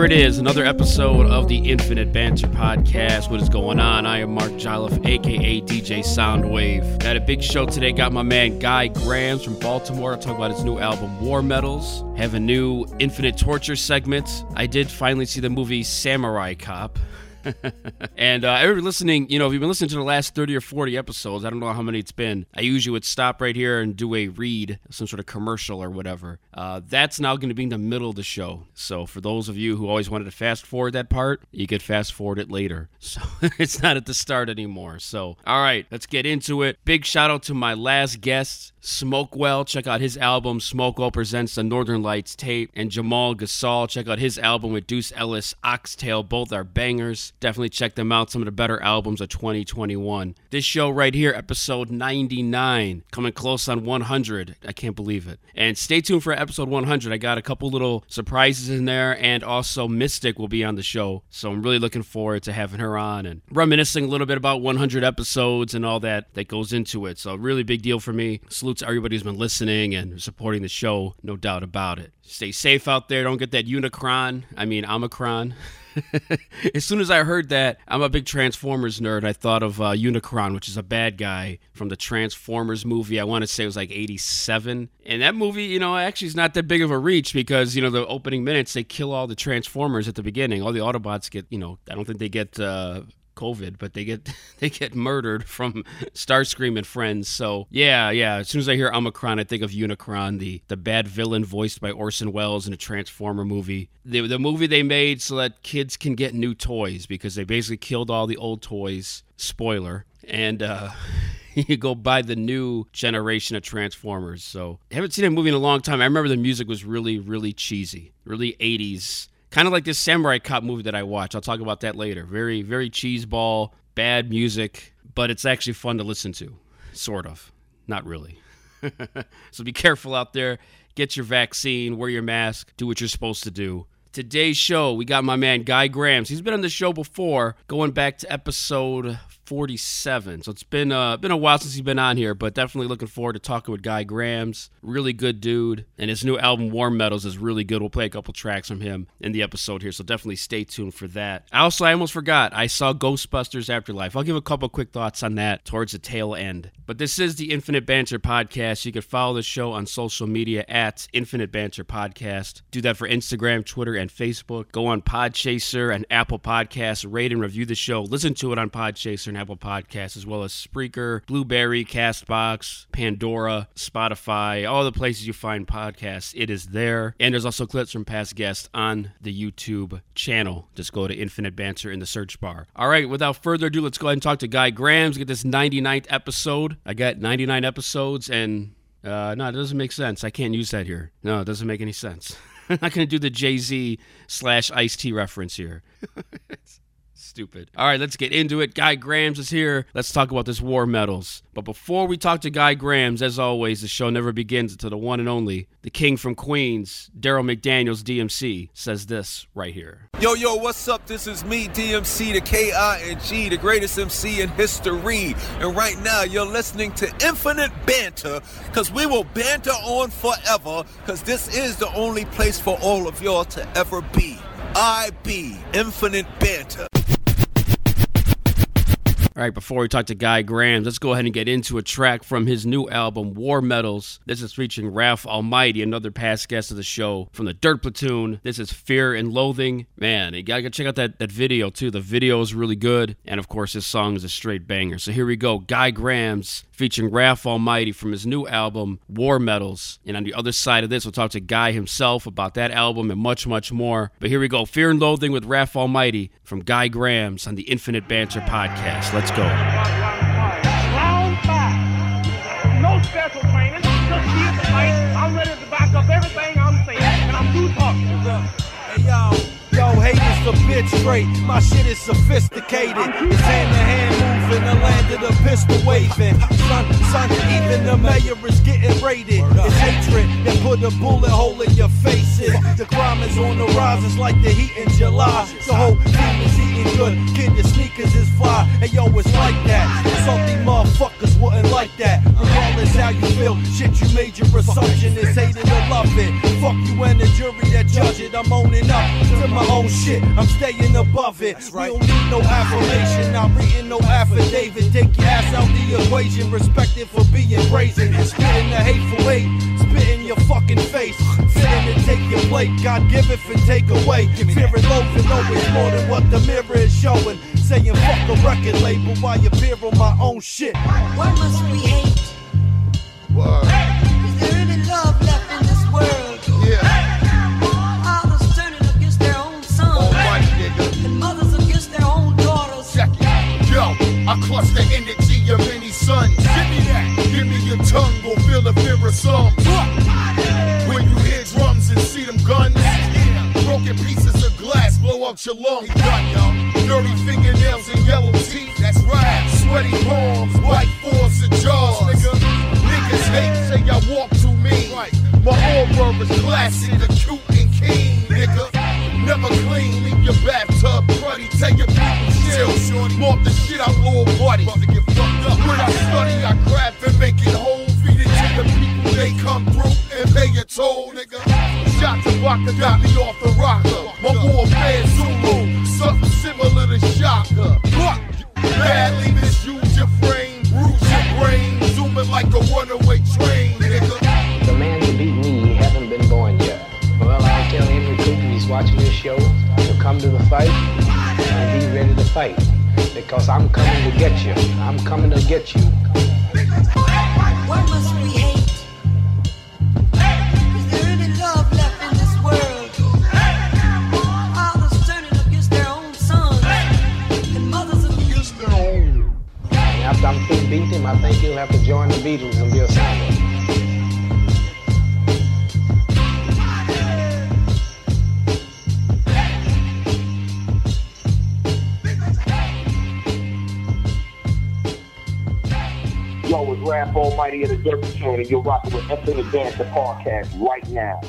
Here it is, another episode of the Infinite Banter Podcast. What is going on? I am Mark Jolliffe, aka DJ Soundwave. Got a big show today. Got my man Guy Grams from Baltimore. I'll talk about his new album, War Medals. Have a new Infinite Torture segment. I did finally see the movie Samurai Cop. and uh, everybody listening, you know, if you've been listening to the last 30 or 40 episodes, I don't know how many it's been. I usually would stop right here and do a read, some sort of commercial or whatever. Uh, that's now going to be in the middle of the show. So for those of you who always wanted to fast forward that part, you could fast forward it later. So it's not at the start anymore. So, all right, let's get into it. Big shout out to my last guest, Smokewell. Check out his album, Smokewell Presents the Northern Lights tape. And Jamal Gasol. Check out his album with Deuce Ellis, Oxtail. Both are bangers. Definitely check them out. Some of the better albums of 2021. This show right here, episode 99, coming close on 100. I can't believe it. And stay tuned for episode 100. I got a couple little surprises in there, and also Mystic will be on the show. So I'm really looking forward to having her on and reminiscing a little bit about 100 episodes and all that that goes into it. So, really big deal for me. Salute to everybody who's been listening and supporting the show, no doubt about it. Stay safe out there. Don't get that Unicron. I mean, Omicron. as soon as I heard that, I'm a big Transformers nerd. I thought of uh, Unicron, which is a bad guy from the Transformers movie. I want to say it was like 87. And that movie, you know, actually is not that big of a reach because, you know, the opening minutes, they kill all the Transformers at the beginning. All the Autobots get, you know, I don't think they get uh, COVID, but they get they get murdered from Starscream and friends. So yeah, yeah. As soon as I hear Omicron, I think of Unicron, the the bad villain voiced by Orson Welles in a Transformer movie. The the movie they made so that kids can get new toys because they basically killed all the old toys. Spoiler. And uh you go buy the new generation of Transformers. So I haven't seen a movie in a long time. I remember the music was really, really cheesy, really 80s Kind of like this Samurai Cop movie that I watched. I'll talk about that later. Very, very cheeseball, bad music, but it's actually fun to listen to. Sort of. Not really. so be careful out there. Get your vaccine, wear your mask, do what you're supposed to do. Today's show, we got my man Guy Grams. He's been on the show before, going back to episode 47. So it's been uh, been a while since he's been on here, but definitely looking forward to talking with Guy Grams. Really good dude, and his new album War Medals is really good. We'll play a couple tracks from him in the episode here, so definitely stay tuned for that. Also, I almost forgot I saw Ghostbusters Afterlife. I'll give a couple quick thoughts on that towards the tail end. But this is the Infinite Banter podcast. You can follow the show on social media at Infinite Banter Podcast. Do that for Instagram, Twitter, and Facebook. Go on Podchaser and Apple Podcasts. Rate and review the show. Listen to it on Podchaser and Apple Podcasts, as well as Spreaker, Blubrry, Castbox, Pandora, Spotify, all the places you find podcasts. It is there. And there's also clips from past guests on the YouTube channel. Just go to Infinite Banter in the search bar. All right, without further ado, let's go ahead and talk to Guy Grams, get this 99th episode. I got 99 episodes, and uh, no, it doesn't make sense. I can't use that here. No, it doesn't make any sense. I'm not going to do the Jay Z slash Ice T reference here. Stupid. All right, let's get into it. Guy Grams is here. Let's talk about this war medals. But before we talk to Guy Grams, as always, the show never begins until the one and only, the king from Queens, Darryl McDaniels, DMC, says this right here. Yo, yo, what's up? This is me, DMC, the K-I-N-G, the greatest MC in history. And right now, you're listening to Infinite Banter, because we will banter on forever, because this is the only place for all of y'all to ever be. I be Infinite Banter. All right, before we talk to Guy Grams, let's go ahead and get into a track from his new album, War Medals. This is featuring Ralph Almighty, another past guest of the show from the Dirt Platoon. This is Fear and Loathing. Man, you gotta check out that, that video too. The video is really good. And of course, this song is a straight banger. So here we go Guy Grams featuring Ralph Almighty from his new album, War Medals. And on the other side of this, we'll talk to Guy himself about that album and much, much more. But here we go Fear and Loathing with Ralph Almighty from Guy Grams on the Infinite Banter podcast. Let's go. No special training. Just see the fight. I'm ready to back up everything I'm saying. And I'm through talking. Hey, yo. Yo, haters a bit straight. My shit is sophisticated. It's hand to hand moving. The land of the pistol waving. Son, son, even the mayor is getting raided. It's hatred that put a bullet hole in your faces. The crime is on the rise. It's like the heat in July. The whole team is eating good. Kid, your sneakers is fly. And yo, it's like that. Salty motherfuckers wouldn't like that. Regardless how you feel, shit you made your assumption is hated or love it. Fuck you and the jury that judge it. I'm owning up to my own shit. I'm staying above it. We don't need no affirmation, not reading no affidavit. Take your ass out the equation, respect it for being brazen. Spitting the hateful hate, spitting your fucking face. Fitting to take your plate, God give it and take away. Fear and loathing always more than what the mirror is showing. Saying fuck a record label while you peer on my own shit. Why must we hate? Word. Is there any love left in this world? Yeah. I cluster energy of many suns. Give me that. Give me your tongue, go feel the fear of some. When you hear drums and see them guns, broken pieces of glass blow out your lungs. Done, yo. Dirty fingernails and yellow teeth. That's right. Sweaty palms, white force and jaws, nigga. Niggas hate, say I walk too mean. My aura is classic, acute and keen, nigga. Never clean, leave your bathtub cruddy. Take your people chill. Mop the shit out little buddy. About to get fucked up. When I study, I craft and make it whole. Feed it to the people, they come through and pay your toll, nigga. Shot to Baka got me off the rocker. My warfare Zulu, something similar to Shaka. Badly misuse your frame, bruise your brain. Zooming like a runaway train, nigga. The man to beat me watching this show to come to the fight and be ready to fight. Because I'm coming to get you. I'm coming to get you. Why must we hate? Is there any love left in this world? Fathers turning against their own sons, and mothers against their own. And after I'm through beating him, I think he'll have to join the Beatles and be a singer. Yo, it's Rap Almighty of the Dirt and you're rocking with Infinite Banter Podcast right now.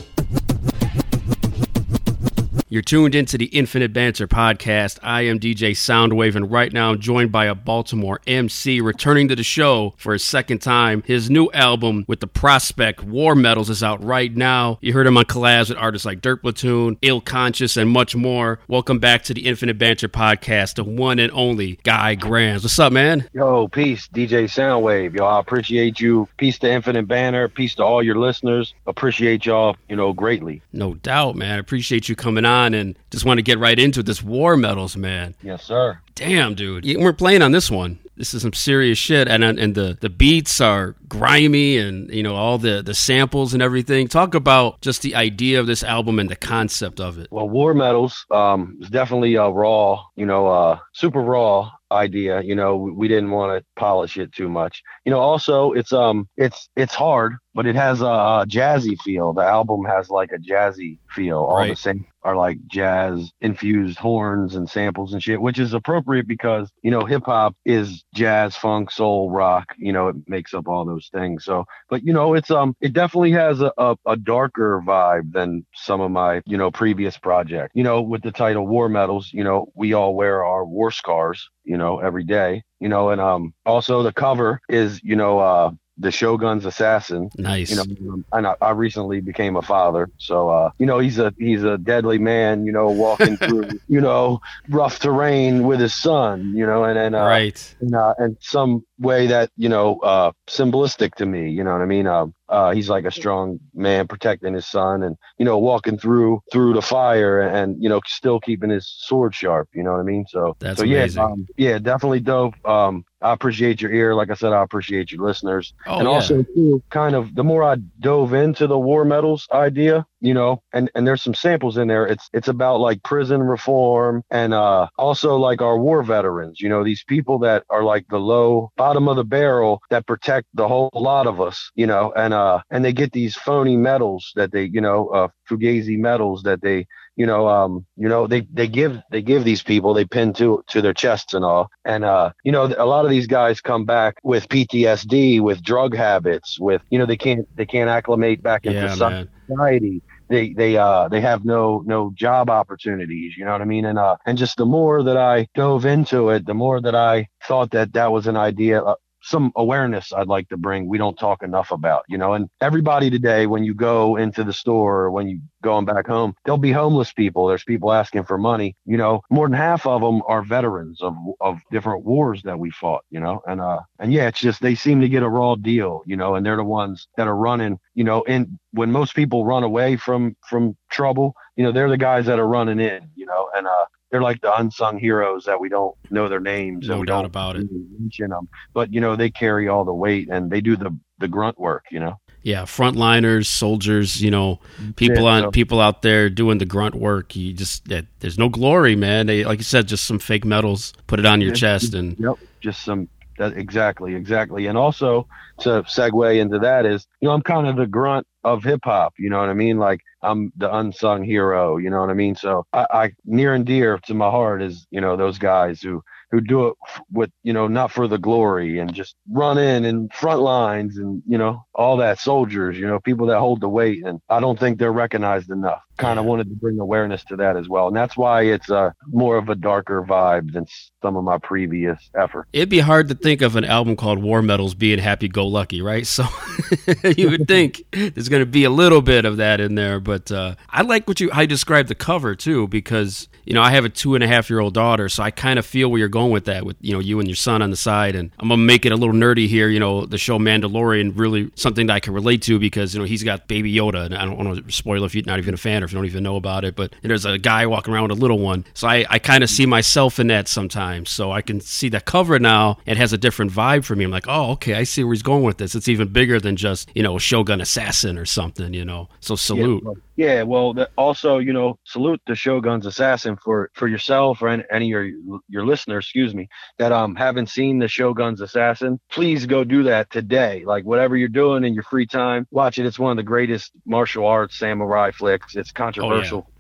You're tuned into the Infinite Banter podcast. I am DJ Soundwave, and right now I'm joined by a Baltimore MC returning to the show for a second time. His new album with the Prospect War Medals is out right now. You heard him on collabs with artists like Dirt Platoon, Ill Conscious, and much more. Welcome back to the Infinite Banter podcast, the one and only Guy Grams. What's up, man? Yo, peace, DJ Soundwave. Yo, I appreciate you. Peace to Infinite Banter. Peace to all your listeners. Appreciate y'all, you know, greatly. No doubt, man. Appreciate you coming on and just want to get right into this War Medals, man. Yes, sir. Damn, dude. We're playing on this one. This is some serious shit, and and the the beats are grimy, and you know all the the samples and everything. Talk about just the idea of this album and the concept of it. Well, War Medals um, is definitely a raw, you know, uh, super raw idea. You know, we, we didn't want to polish it too much. You know, also it's um it's it's hard, but it has a, a jazzy feel. The album has like a jazzy feel. All the same are like jazz infused horns and samples and shit, which is appropriate because you know hip hop is jazz, funk, soul, rock. You know, it makes up all those things. So, but you know, it's um it definitely has a, a, a darker vibe than some of my you know previous project, You know, with the title War Medals, you know, we all wear our war scars, you know, every day. You know, and um also the cover is you know uh the Shogun's assassin Nice. you know and I, I recently became a father so uh you know he's a he's a deadly man you know walking through you know rough terrain with his son you know and and uh, right. and, uh, and some way that you know uh symbolistic to me you know what i mean? Um uh he's like a strong man protecting his son and you know walking through through the fire and you know still keeping his sword sharp you know what i mean? So That's so yeah um, yeah definitely dope. Um i appreciate your ear. Like i said i appreciate your listeners. Oh, and yeah. also too, kind of the more I dove into the war medals idea, you know, and and there's some samples in there. It's it's about like prison reform and uh also like our war veterans, you know, these people that are like the low bottom of the barrel that protect the whole lot of us, you know, and uh and they get these phony medals that they, you know, uh fugazi medals that they you know um you know they they give they give these people they pin to to their chests and all. And uh you know a lot of these guys come back with PTSD with drug habits with you know they can't they can't acclimate back into Yeah, society they they uh they have no no job opportunities you know what i mean? And uh and just the more that i dove into it the more that i thought that that was an idea uh, some awareness I'd like to bring. We don't talk enough about, you know, and everybody today, when you go into the store or when you going back home, there'll be homeless people. There's people asking for money. You know, more than half of them are veterans of of different wars that we fought. You know, and uh and yeah, it's just they seem to get a raw deal. You know, and they're the ones that are running. You know, and when most people run away from from trouble, you know, they're the guys that are running in. You know, and uh they're like the unsung heroes that we don't know their names No and we doubt don't about it. mention them. But you know, they carry all the weight and they do the the grunt work. You know. Yeah, frontliners, soldiers, you know, people Yeah, on so- people out there doing the grunt work. You just there's no glory, man. They like you said, just some fake medals. Put it on your Yeah. chest, and Yep. Just some that exactly, exactly. And also to segue into that is, you know, I'm kind of the grunt of hip hop, you know what I mean? Like I'm the unsung hero, you know what I mean? So I, I near and dear to my heart is, you know, those guys who who do it with, you know, not for the glory and just run in and front lines and, you know, all that soldiers, you know, people that hold the weight. And I don't think they're recognized enough. Kind of wanted to bring awareness to that as well. And that's why it's uh, more of a darker vibe than some of my previous efforts. it'd be hard to think of an album called War Medals being happy go lucky, right? So you would think there's going to be a little bit of that in there, but uh, I like what you how you described the cover too, because you know I have a two and a half year old daughter, so I kind of feel where you're going with that, with you know you and your son on the side, and I'm gonna make it a little nerdy here. You know, the show Mandalorian really something that I can relate to because you know he's got Baby Yoda, and I don't want to spoil if you're not even a fan or if you don't even know about it, but there's a guy walking around with a little one, so I I kind of see myself in that sometimes, so I can see the cover now. It has a different vibe for me. I'm like, oh, okay, I see where he's going with this. It's even bigger than just you know Shogun Assassin or something, you know. So salute. Yeah, well, yeah, well, the, also, you know, salute the Shogun's Assassin for for yourself or any, any of your your listeners, excuse me, that um haven't seen the Shogun's Assassin. Please go do that today. Like whatever you're doing in your free time, watch it. It's one of the greatest martial arts samurai flicks. It's controversial.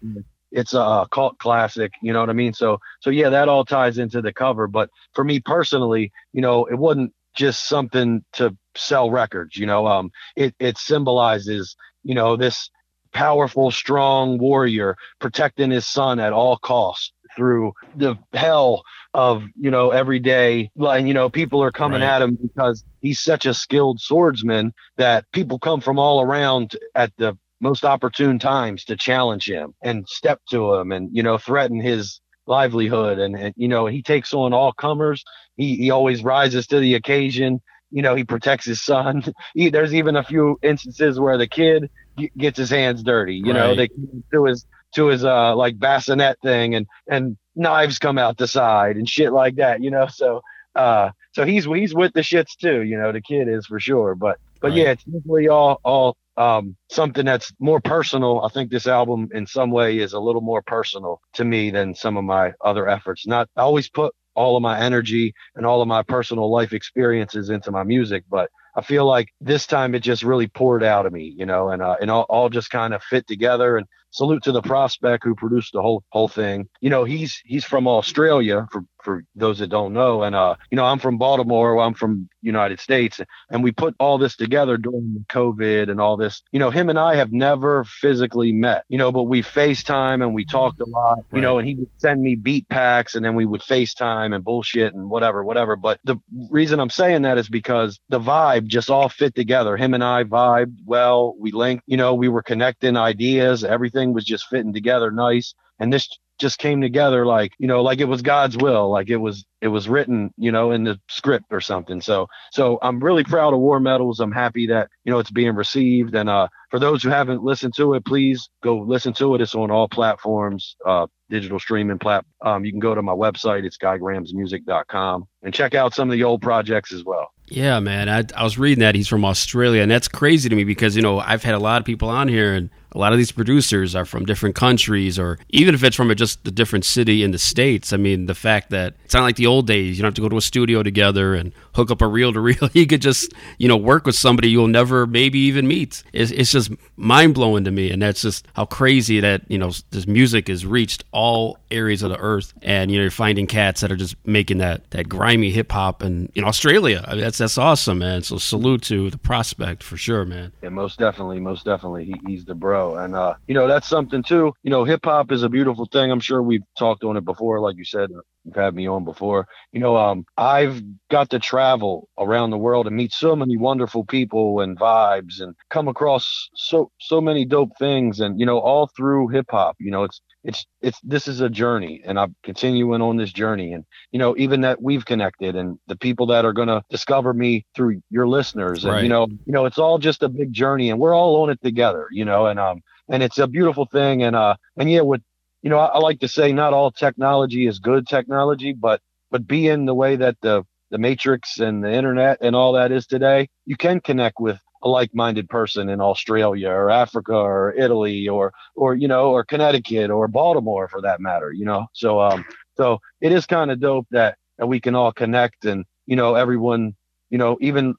It's a cult classic, you know what I mean? So so yeah, that all ties into the cover. But for me personally, you know, it wasn't just something to sell records, you know. Um it it symbolizes, you know, this powerful, strong warrior protecting his son at all costs through the hell of you know every day. And you know people are coming Right. at him because he's such a skilled swordsman that people come from all around at the most opportune times to challenge him and step to him and you know threaten his livelihood. And, and you know he takes on all comers. He he always rises to the occasion. You know he protects his son. He, there's even a few instances where the kid gets his hands dirty. You know they do his to his uh like bassinet thing and and knives come out the side and shit like that you know so uh so he's he's with the shits too you know the kid is for sure but but Right. yeah it's definitely all all um something that's more personal i think this album in some way is a little more personal to me than some of my other efforts not I always put all of my energy and all of my personal life experiences into my music but I feel like this time it just really poured out of me, you know, and uh, and all, all just kind of fit together. And salute to the prospect who produced the whole whole thing. You know, he's he's from Australia for for those that don't know, and uh, you know, I'm from Baltimore. I'm from United States, and we put all this together during COVID and all this. You know, him and I have never physically met, you know, but we FaceTime and we talked a lot, you know, and he would send me beat packs, and then we would FaceTime and bullshit and whatever, whatever. But the reason I'm saying that is because the vibe just all fit together. Him and I vibed well. We linked, you know, we were connecting ideas. Everything was just fitting together nice. And this just came together like, you know, like it was God's will. Like it was, it was written, you know, in the script or something. So, so I'm really proud of War Medals. I'm happy that, you know, it's being received. And, uh, for those who haven't listened to it, please go listen to it. It's on all platforms, uh, digital streaming plat. Um, you can go to my website. It's guygramsmusic.com and check out some of the old projects as well. Yeah, man. I, I was reading that he's from Australia, and that's crazy to me because you know I've had a lot of people on here, and a lot of these producers are from different countries, or even if it's from a, just a different city in the states. I mean, the fact that it's not like the old days. You don't have to go to a studio together and hook up a reel to reel. You could just you know work with somebody you'll never maybe even meet. It's, it's just mind blowing to me, and that's just how crazy that you know this music has reached all areas of the earth, and you know you're finding cats that are just making that that grimy hip hop, and in Australia, I mean, that's that's awesome, man. So salute to the prospect for sure, man. Yeah, most definitely, most definitely. He, he's the bro. And, uh, you know, that's something too. You know, hip hop is a beautiful thing. I'm sure we've talked on it before, like you said, you've had me on before. You know, um, I've got to travel around the world and meet so many wonderful people and vibes, and come across so so many dope things, and you know, all through hip hop. You know, it's it's it's this is a journey and i'm continuing on this journey and you know even that we've connected and the people that are going to discover me through your listeners and Right. you know you know it's all just a big journey and we're all on it together you know and um and it's a beautiful thing and uh and yeah with you know I, I like to say not all technology is good technology but but being the way that the the matrix and the internet and all that is today you can connect with a like-minded person in Australia or Africa or Italy or or you know or Connecticut or Baltimore for that matter you know? So um so it is kind of dope that that we can all connect and you know everyone you know even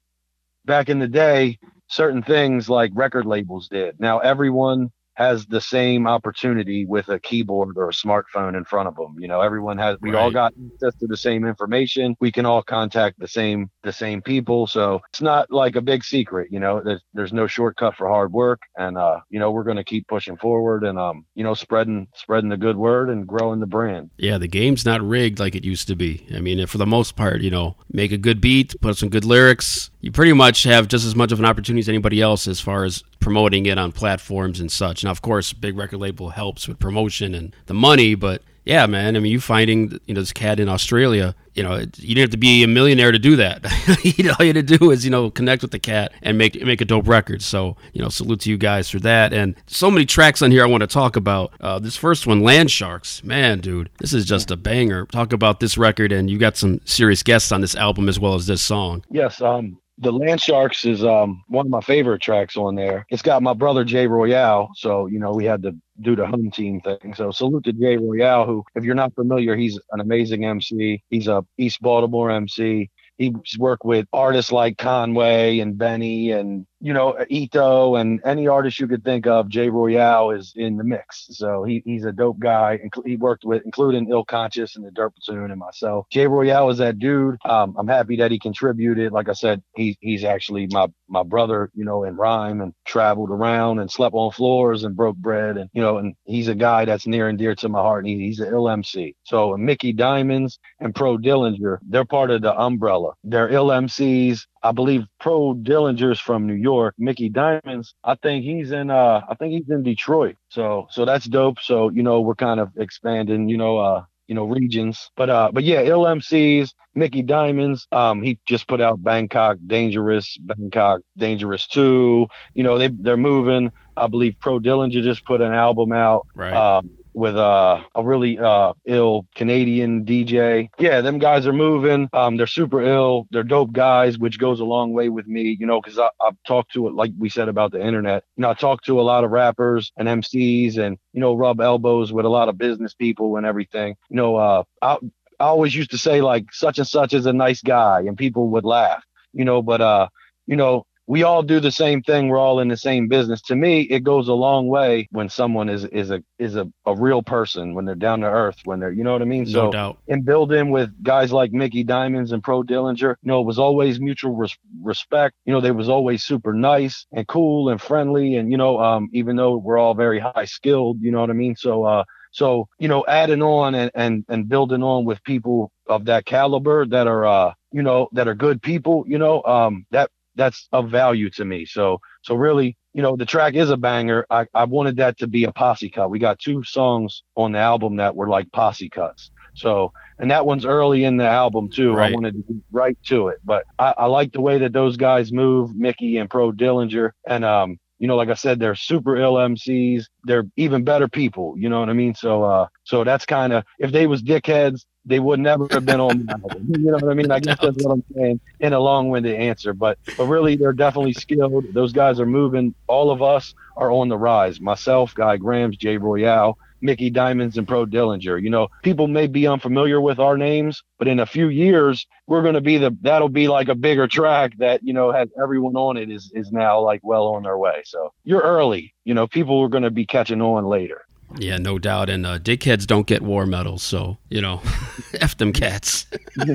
back in the day certain things like record labels did. Now everyone has the same opportunity with a keyboard or a smartphone in front of them you know everyone has we all got access to the same information. We can all contact the same the same people. So it's not like a big secret you know there's, there's no shortcut for hard work. And uh you know we're going to keep pushing forward and um you know spreading spreading the good word and growing the brand. Yeah, the game's not rigged like it used to be. I mean, for the most part, you know, make a good beat, put some good lyrics. You pretty much have just as much of an opportunity as anybody else as far as promoting it on platforms and such. Now, of course, big record label helps with promotion and the money, but yeah, man. I mean, you finding you know this cat in Australia. You know, it- you didn't have to be a millionaire to do that. all you had to do is you know connect with the cat and make make a dope record. So you know, salute to you guys for that. And so many tracks on here I want to talk about. Uh, this first one, Land Sharks. Man, dude, this is just a banger. Talk about this record, and you got some serious guests on this album as well as this song. Yes, um, the Land Sharks is um one of my favorite tracks on there. It's got my brother Jay Royale, so you know we had to do the home team thing. So salute to Jay Royale, who, if you're not familiar, he's an amazing MC. He's a East Baltimore MC. He's worked with artists like Conway and Benny and you know Eto and any artist you could think of. Jay Royale is in the mix, so he, he's a dope guy. He worked with including Ill Conscious and the Dirt Platoon and myself. Jay Royale is that dude. Um, I'm happy that he contributed. Like I said, he he's actually my my brother, you know, in rhyme and traveled around and slept on floors and broke bread and you know, and he's a guy that's near and dear to my heart. And he, he's an ill MC. So Mickey Diamonds and Pro Dillinger, they're part of the umbrella. They're ill MCs. I believe Pro Dillinger's from New York. Mickey Diamonds, I think he's in uh I think he's in Detroit. So so that's dope. So, you know, we're kind of expanding, you know, uh you know, regions. But uh but yeah, ill MCs, Mickey Diamonds, um, he just put out Bangkok Dangerous, Bangkok Dangerous 2. You know, they they're moving. I believe Pro Dillinger just put an album out Right. um, with uh, a really uh, ill Canadian DJ. Yeah, them guys are moving. Um, they're super ill. They're dope guys, which goes a long way with me, you know, because I've talked to it, like we said about the internet. You know, I talk to a lot of rappers and MCs and, you know, rub elbows with a lot of business people and everything. You know, uh, I, I always used to say, like, such and such is a nice guy, and people would laugh, you know, but, uh, you know, we all do the same thing. We're all in the same business. To me, it goes a long way when someone is is a is a, a real person, when they're down to earth, when they're you know what I mean. No so doubt. in building with guys like Mickey Diamonds and Pro Dillinger, you know, it was always mutual res- respect. You know, they was always super nice and cool and friendly, and you know, um, even though we're all very high skilled, you know what I mean. So, uh, so you know, adding on and and and building on with people of that caliber that are, uh, you know, that are good people, you know, um, that that's of value to me. So, so really, you know, the track is a banger. I, I wanted that to be a posse cut. We got two songs on the album that were like posse cuts. So, and that one's early in the album too. Right. I wanted to get right to it, but I, I like the way that those guys move, Mickey and Pro Dillinger. And, um, you know, like I said, they're super ill MCs. They're even better people. You know what I mean? So, uh, so that's kind of, if they was dickheads, they would never have been on the album. You know what I mean? I guess that's what I'm saying in a long-winded answer, but, but really they're definitely skilled. Those guys are moving. All of us are on the rise. Myself, Guy Grams, Jay Royale, Mickey Diamonds and Pro Dillinger. You know, people may be unfamiliar with our names, but in a few years, we're going to be the, that'll be like a bigger track that, you know, has everyone on it is, is now like well on their way. So you're early, you know, people are going to be catching on later. Yeah, no doubt. And uh, dickheads don't get war medals, so you know, f them cats.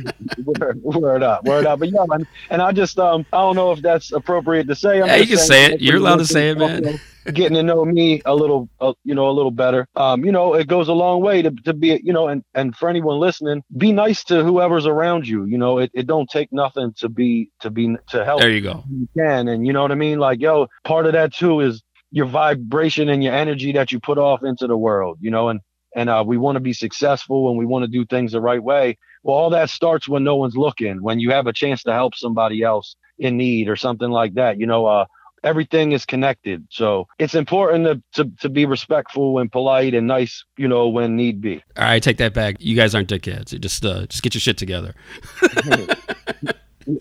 word, word up, word up. But yeah, and, and I just um I don't know if that's appropriate to say. I'm Yeah, you can say it. You're allowed to say it, man. Getting to know me a little, uh, you know, a little better. Um, you know, it goes a long way to, to be, you know, and, and for anyone listening, be nice to whoever's around you. You know, it, it don't take nothing to be to be to help. There you go. You can, and you know what I mean. Like, yo, part of that too is your vibration and your energy that you put off into the world. You know, and and uh, we want to be successful and we want to do things the right way. Well, all that starts when no one's looking, when you have a chance to help somebody else in need or something like that. You know, uh, everything is connected. So it's important to, to, to be respectful and polite and nice, you know, when need be. All right, take that back. You guys aren't dickheads. Just uh, just get your shit together.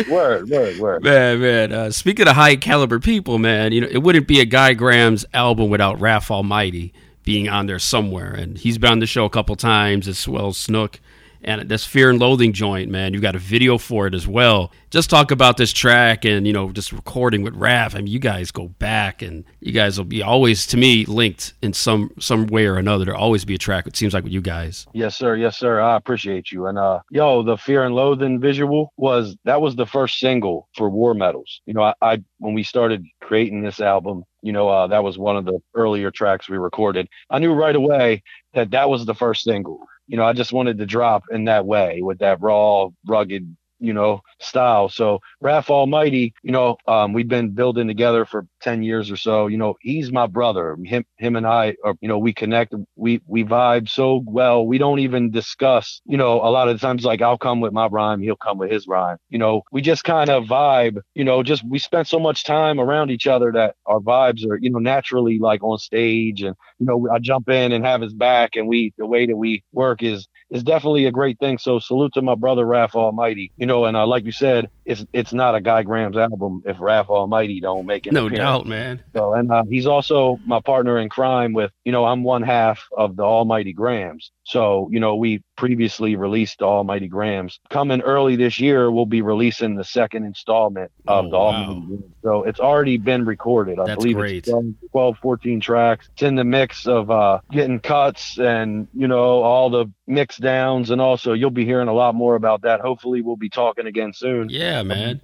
word, word, word. Man, man. Uh, speaking of high caliber people, man, you know it wouldn't be a Guy Grams album without Raph Almighty being on there somewhere, and he's been on the show a couple times as well as Snook. And this Fear and Loathing joint, man, you've got a video for it as well. Just talk about this track and you know just recording with Raph. I mean, you guys go back, and you guys will be always to me linked in some some way or another. There'll always be a track. It seems like with you guys. Yes, sir. Yes, sir. I appreciate you. And uh, yo, the Fear and Loathing visual was that was the first single for War Medals. You know, I, I when we started creating this album, you know, uh, that was one of the earlier tracks we recorded. I knew right away that that was the first single. You know, I just wanted to drop in that way with that raw, rugged, you know, style. So Raph Almighty, you know, um, we've been building together for 10 years or so. You know, he's my brother. Him, him and I are, you know, we connect, we, we vibe so well. We don't even discuss, you know, a lot of times, like I'll come with my rhyme, he'll come with his rhyme. You know, we just kind of vibe, you know, just we spent so much time around each other that our vibes are, you know, naturally like on stage and, you know, I jump in and have his back and we, the way that we work is, is definitely a great thing. So salute to my brother Raph Almighty. You know, and uh, like you said, it's it's not a Guy Grams album if Raph Almighty don't make it. No doubt, man. So and uh, he's also my partner in crime with you know I'm one half of the Almighty Grams. So you know we previously released the Almighty Grams. Coming early this year, we'll be releasing the second installment of Oh, the Almighty wow. Grams. So it's already been recorded. I That's believe great. it's 12, 12, 14 tracks. It's in the mix of uh, getting cuts and you know all the mix downs, and also you'll be hearing a lot more about that. Hopefully, we'll be talking again soon Yeah, man.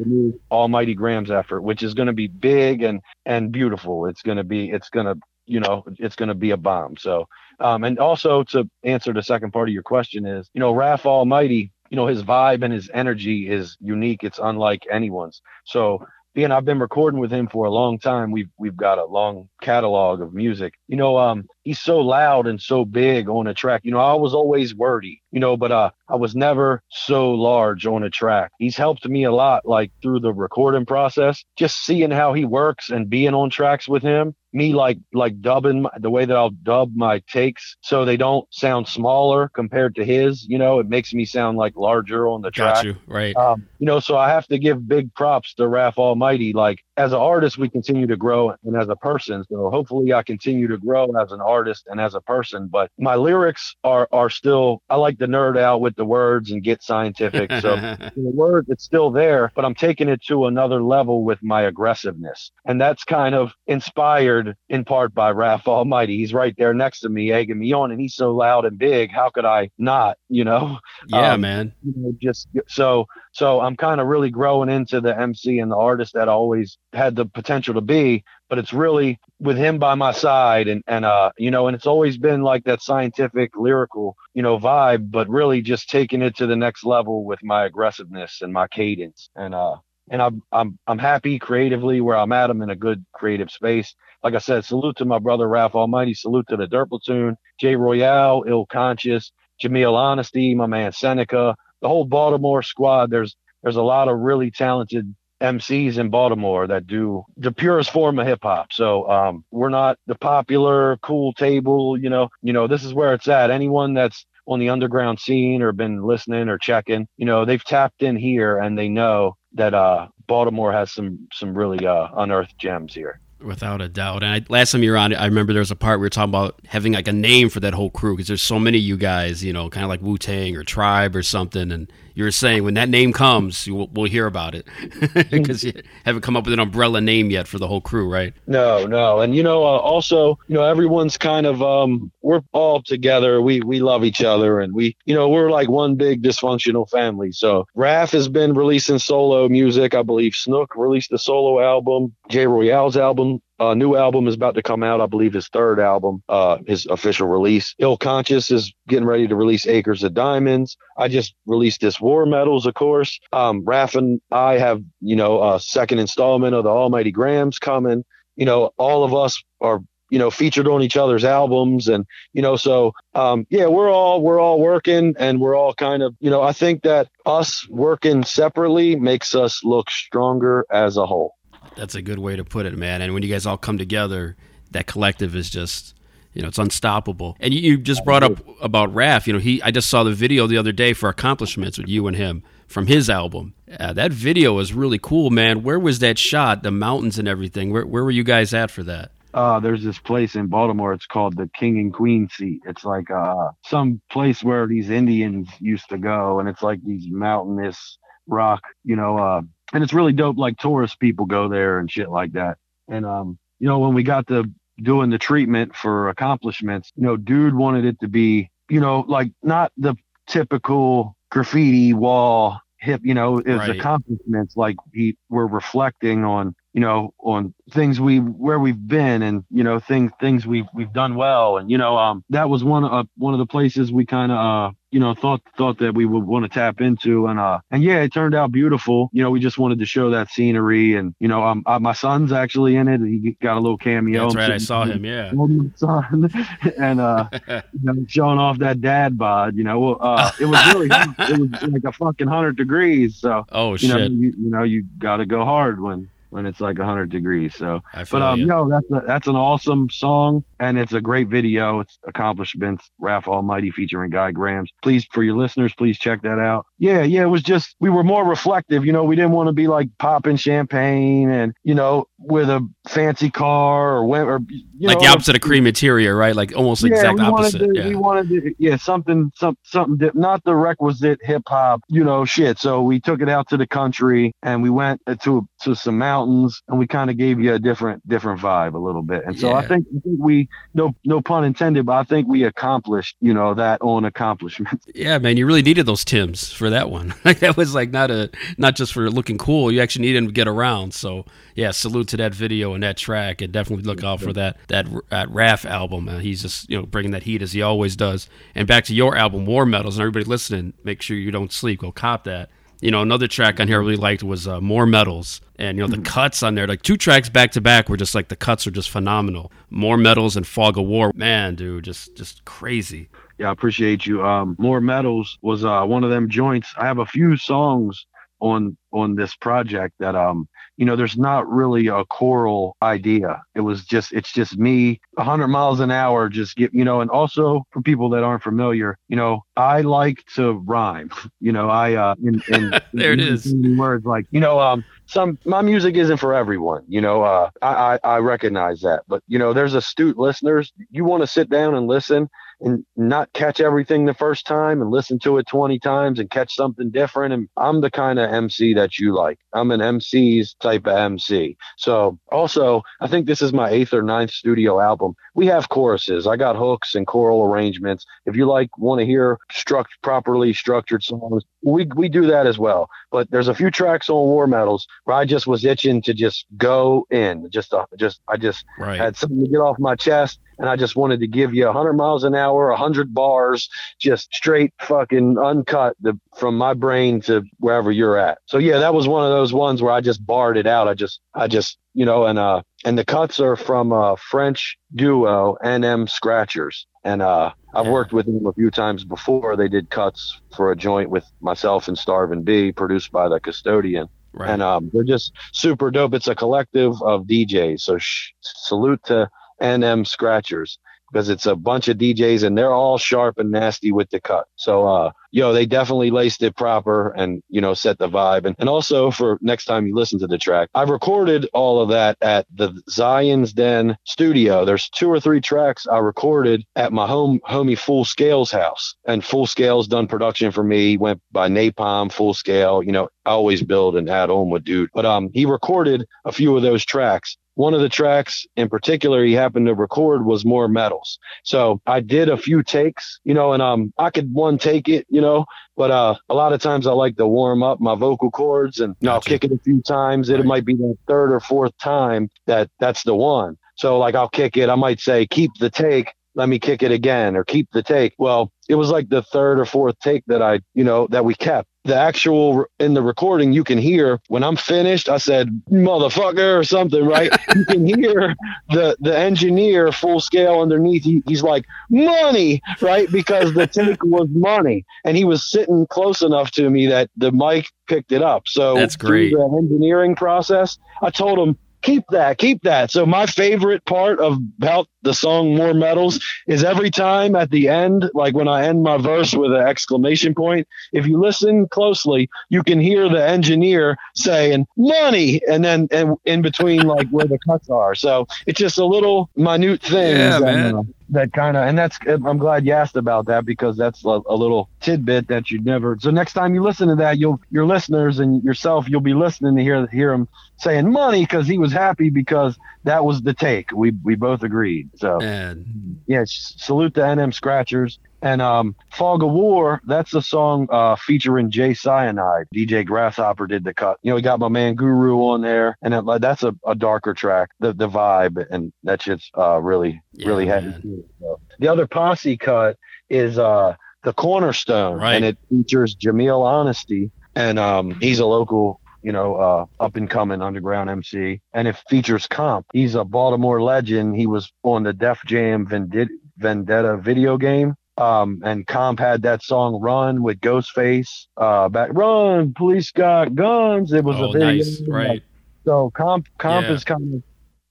Almighty Grams effort, which is going to be big and and beautiful. It's going to be it's going to you know it's going to be a bomb. So um and also to answer the second part of your question is you know Raph Almighty you know his vibe and his energy is unique. It's unlike anyone's. So being I've been recording with him for a long time. We've we've got a long catalog of music. You know, um, he's so loud and so big on a track. You know, I was always wordy, you know, but uh, I was never so large on a track. He's helped me a lot, like through the recording process. Just seeing how he works and being on tracks with him. Me like like dubbing my, the way that I'll dub my takes so they don't sound smaller compared to his. You know, it makes me sound like larger on the track. Got you right. Um, you know, so I have to give big props to Raph Almighty. Like as an artist, we continue to grow, and as a person, so hopefully I continue to grow as an artist and as a person. But my lyrics are are still. I like to nerd out with the words and get scientific. So the word it's still there, but I'm taking it to another level with my aggressiveness, and that's kind of inspired in part by Raph Almighty. He's right there next to me, egging me on, and he's so loud and big. How could I not? You know yeah, um, man. you know, just so so I'm kind of really growing into the MC and the artist that I always had the potential to be, but it's really with him by my side and and uh you know, and it's always been like that scientific lyrical, you know, vibe, but really just taking it to the next level with my aggressiveness and my cadence and uh and I'm I'm I'm happy creatively where I'm at. I'm in a good creative space. Like I said, salute to my brother Ralph Almighty. Salute to the Dirt Platoon, Jay Royale, Ill Conscious, Jameel Honesty, my man Seneca, the whole Baltimore squad. There's there's a lot of really talented MCs in Baltimore that do the purest form of hip hop. So um, we're not the popular cool table. You know, you know this is where it's at. Anyone that's on the underground scene or been listening or checking, you know, they've tapped in here and they know that uh, Baltimore has some some really uh, unearthed gems here. Without a doubt. And I, last time you were on, I remember there was a part we were talking about having like a name for that whole crew because there's so many of you guys, you know, kind of like Wu Tang or Tribe or something. And you were saying when that name comes, we'll, we'll hear about it because you haven't come up with an umbrella name yet for the whole crew, right? No, no, and you know, uh, also, you know, everyone's kind of um, we're all together. We we love each other, and we, you know, we're like one big dysfunctional family. So Raph has been releasing solo music. I believe Snook released a solo album. Jay Royale's album uh, new album is about to come out. I believe his third album, uh, his official release. Ill Conscious is getting ready to release Acres of Diamonds. I just released this War Medals, of course. Um, Raph and I have, you know, a second installment of the Almighty Grams coming. You know, all of us are you know featured on each other's albums and you know so um yeah we're all we're all working and we're all kind of you know i think that us working separately makes us look stronger as a whole that's a good way to put it, man. And when you guys all come together, that collective is just you know it's unstoppable. And you, you just brought up about Raph. You know, he I just saw the video the other day for accomplishments with you and him from his album. Uh, that video was really cool, man. Where was that shot? The mountains and everything. Where where were you guys at for that? Uh, there's this place in Baltimore. It's called the King and Queen Seat. It's like uh, some place where these Indians used to go, and it's like these mountainous rock, you know, uh, and it's really dope. Like tourist people go there and shit like that. And um, you know, when we got to doing the treatment for accomplishments, you know, dude wanted it to be, you know, like not the typical graffiti wall hip, you know, it's right. accomplishments like we were reflecting on you know, on things we where we've been and you know things things we've we've done well. And you know um that was one of uh, one of the places we kind of uh you know thought thought that we would want to tap into. And uh and yeah it turned out beautiful. You know we just wanted to show that scenery. And you know um uh, my son's actually in it. He got a little cameo. That's right. I saw him. yeah. son. And uh you know, showing off that dad bod you know. Uh it was really it was like a fucking hundred degrees. So oh you shit. know, you, you know you got to go hard when when it's like 100 degrees. So, but um, you. no, that's a, that's an awesome song, and it's a great video. It's accomplishments. Raph Almighty featuring Guy Grams. Please, for your listeners, please check that out. Yeah, yeah, it was just we were more reflective. You know, we didn't want to be like popping champagne and you know with a fancy car or or you like know, the opposite of cream interior, right? Like almost yeah, exact we opposite. Wanted to, yeah. We wanted to, yeah, something, some, something, not the requisite hip hop, you know, shit. So we took it out to the country and we went to to some mountains and we kind of gave you a different different vibe a little bit. And so Yeah. I think, we no no pun intended, but I think we accomplished, you know, that own accomplishment. Yeah, man, you really needed those Tims for that one. Like that was like not a not just for looking cool. You actually needed them to get around. So yeah, salute to that video and that track, and definitely look out for that that that Raph album. Uh, he's just you know bringing that heat as he always does. And back to your album, War Medals, and everybody listening, make sure you don't sleep. Go cop that. You know, another track on here I really liked was uh, More Medals. And, you know, the cuts on there, like two tracks back to back were just like the cuts are just phenomenal. More Medals and Fog of War. Man, dude, just just crazy. Yeah, I appreciate you. Um, More Medals was uh, one of them joints. I have a few songs on on this project that um you know there's not really a choral idea it was just it's just me 100 miles an hour just get you know and also for people that aren't familiar you know i like to rhyme you know i uh in, in, There it is. words like you know um some my music isn't for everyone you know uh I, I i recognize that but you know there's astute listeners you want to sit down and listen and not catch everything the first time and listen to it 20 times and catch something different. And I'm the kind of MC that you like. I'm an MC's type of MC. So also, I think this is my eighth or ninth studio album. We have choruses. I got hooks and choral arrangements. If you like, want to hear struct properly structured songs, we, we do that as well. But there's a few tracks on War Medals where I just was itching to just go in. Just, uh, just, I just Right. had something to get off my chest and I just wanted to give you 100 miles an hour, 100 bars, just straight fucking uncut the, from my brain to wherever you're at. So yeah, that was one of those ones where I just barred it out. I just, I just, you know, and uh, and the cuts are from uh French duo NM Scratchers, and uh, I've Yeah. worked with them a few times before. They did cuts for a joint with myself and Starvin' B, produced by the Custodian. Right. And um, they're just super dope. It's a collective of DJs. So sh- salute to NM Scratchers. because it's a bunch of DJs and they're all sharp and nasty with the cut. So, uh, yo, they definitely laced it proper and, you know, set the vibe. And, and also for next time you listen to the track, I recorded all of that at the Zion's Den studio. There's two or three tracks I recorded at my home, homie Full Scale's house. And Full Scale's done production for me, went by Napalm, Full Scale, you know, I always build and add on with dude. But um, he recorded a few of those tracks one of the tracks in particular he happened to record was more medals. So I did a few takes, you know, and um I could one take it, you know, but uh a lot of times I like to warm up my vocal cords and you know, I'll kick it a few times. It might be the third or fourth time that that's the one. So like I'll kick it, I might say keep the take let me kick it again or keep the take. Well, it was like the third or fourth take that I, you know, that we kept. The actual in the recording, you can hear when I'm finished, I said, motherfucker or something, right? you can hear the, the engineer full scale underneath. He, he's like, money, right? Because the take was money. And he was sitting close enough to me that the mic picked it up. So That's great. The engineering process, I told him, keep that, keep that. So my favorite part of about the song More Medals is every time at the end, like when I end my verse with an exclamation point, if you listen closely, you can hear the engineer saying money and then and in between like where the cuts are. So it's just a little minute thing. Yeah, man. That kind of and that's I'm glad you asked about that because that's a, a little tidbit that you'd never. So next time you listen to that, you'll your listeners and yourself, you'll be listening to hear hear him saying money because he was happy because that was the take. We we both agreed. So And yeah, salute to NM Scratchers. And um, Fog of War, that's a song uh, featuring Jay Cyanide. DJ Grasshopper did the cut. You know, he got my man Guru on there, and that's a, a darker track. The the vibe and that shit's uh, really Yeah, really heavy. So, the other posse cut is uh, the Cornerstone, Right. and it features Jameel Honesty, and um, he's a local. You know, uh, up and coming underground MC, and it features Comp. He's a Baltimore legend. He was on the Def Jam Vendetta video game. Um, and Comp had that song "Run" with Ghostface. Uh, back "Run, police got guns." It was oh, a video. nice. Right. So Comp Comp Yeah. is kind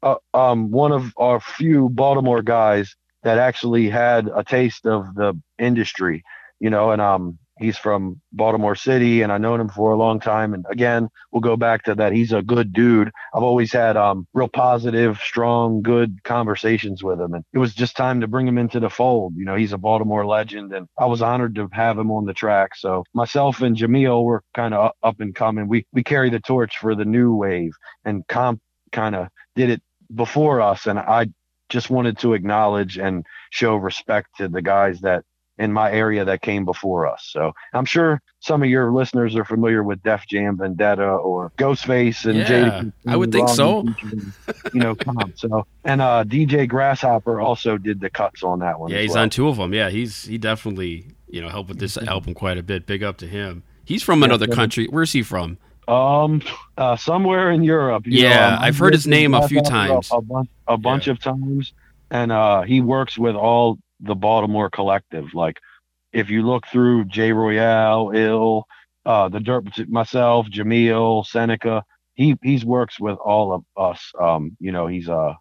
of uh, um one of our few Baltimore guys that actually had a taste of the industry, you know, and um he's from Baltimore City and I've known him for a long time and again, we'll go back to that he's a good dude. I've always had um real positive, strong, good conversations with him and it was just time to bring him into the fold. You know, he's a Baltimore legend and I was honored to have him on the track. So myself and Jameel were kind of up and coming. We we carry the torch for the new wave and Comp kind of did it before us and I just wanted to acknowledge and show respect to the guys that in my area that came before us. So I'm sure some of your listeners are familiar with Def Jam Vendetta or Ghostface and Yeah, Jada. I would think so. You know, Comp. So and uh, DJ Grasshopper also did the cuts on that one. Yeah, he's well. on two of them. Yeah, he's he definitely you know helped with this album quite a bit. Big up to him. He's from another yeah. country. Where's he from? Um, uh, somewhere in Europe. you Yeah, know, um, I've heard his name a few times. A, bunch, a bunch of times, and uh, he works with all the Baltimore collective. Like, if you look through Jay Royale, Ill, uh, the Dirt, myself, Jameel, Seneca, he he's works with all of us. Um, you know, he's uh,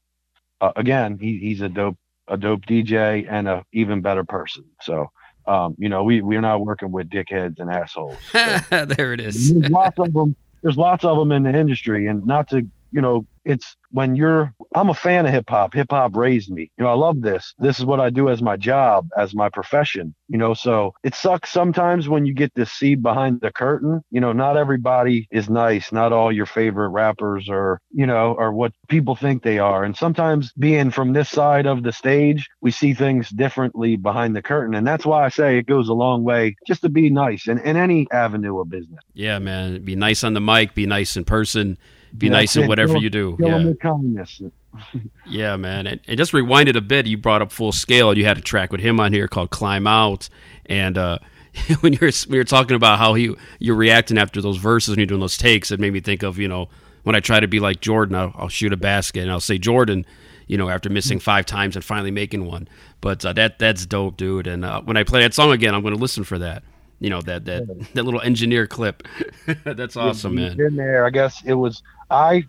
uh again, he he's a dope a dope DJ and a even better person. So. Um, you know, we we're not working with dickheads and assholes. So. there it is. There's lots of them. There's lots of them in the industry, and not to you know, it's when you're. I'm a fan of hip hop. Hip hop raised me. You know, I love this. This is what I do as my job, as my profession. You know, so it sucks sometimes when you get to see behind the curtain. You know, not everybody is nice. Not all your favorite rappers are, you know, are what people think they are. And sometimes being from this side of the stage, we see things differently behind the curtain. And that's why I say it goes a long way just to be nice in, in any avenue of business. Yeah, man. Be nice on the mic. Be nice in person. Be Yeah, nice in whatever Kill- you do. Kill Yeah, with kindness. yeah, man. And, and just rewind it a bit. You brought up Full Scale. You had a track with him on here called "Climb Out," and uh, when you're we were talking about how he you're reacting after those verses when you're doing those takes, it made me think of you know when I try to be like Jordan, I'll, I'll shoot a basket and I'll say Jordan. You know, after missing five times and finally making one, but uh, that that's dope, dude. And uh, when I play that song again, I'm going to listen for that. You know that that that little engineer clip. that's awesome, man. In there, I guess it was I.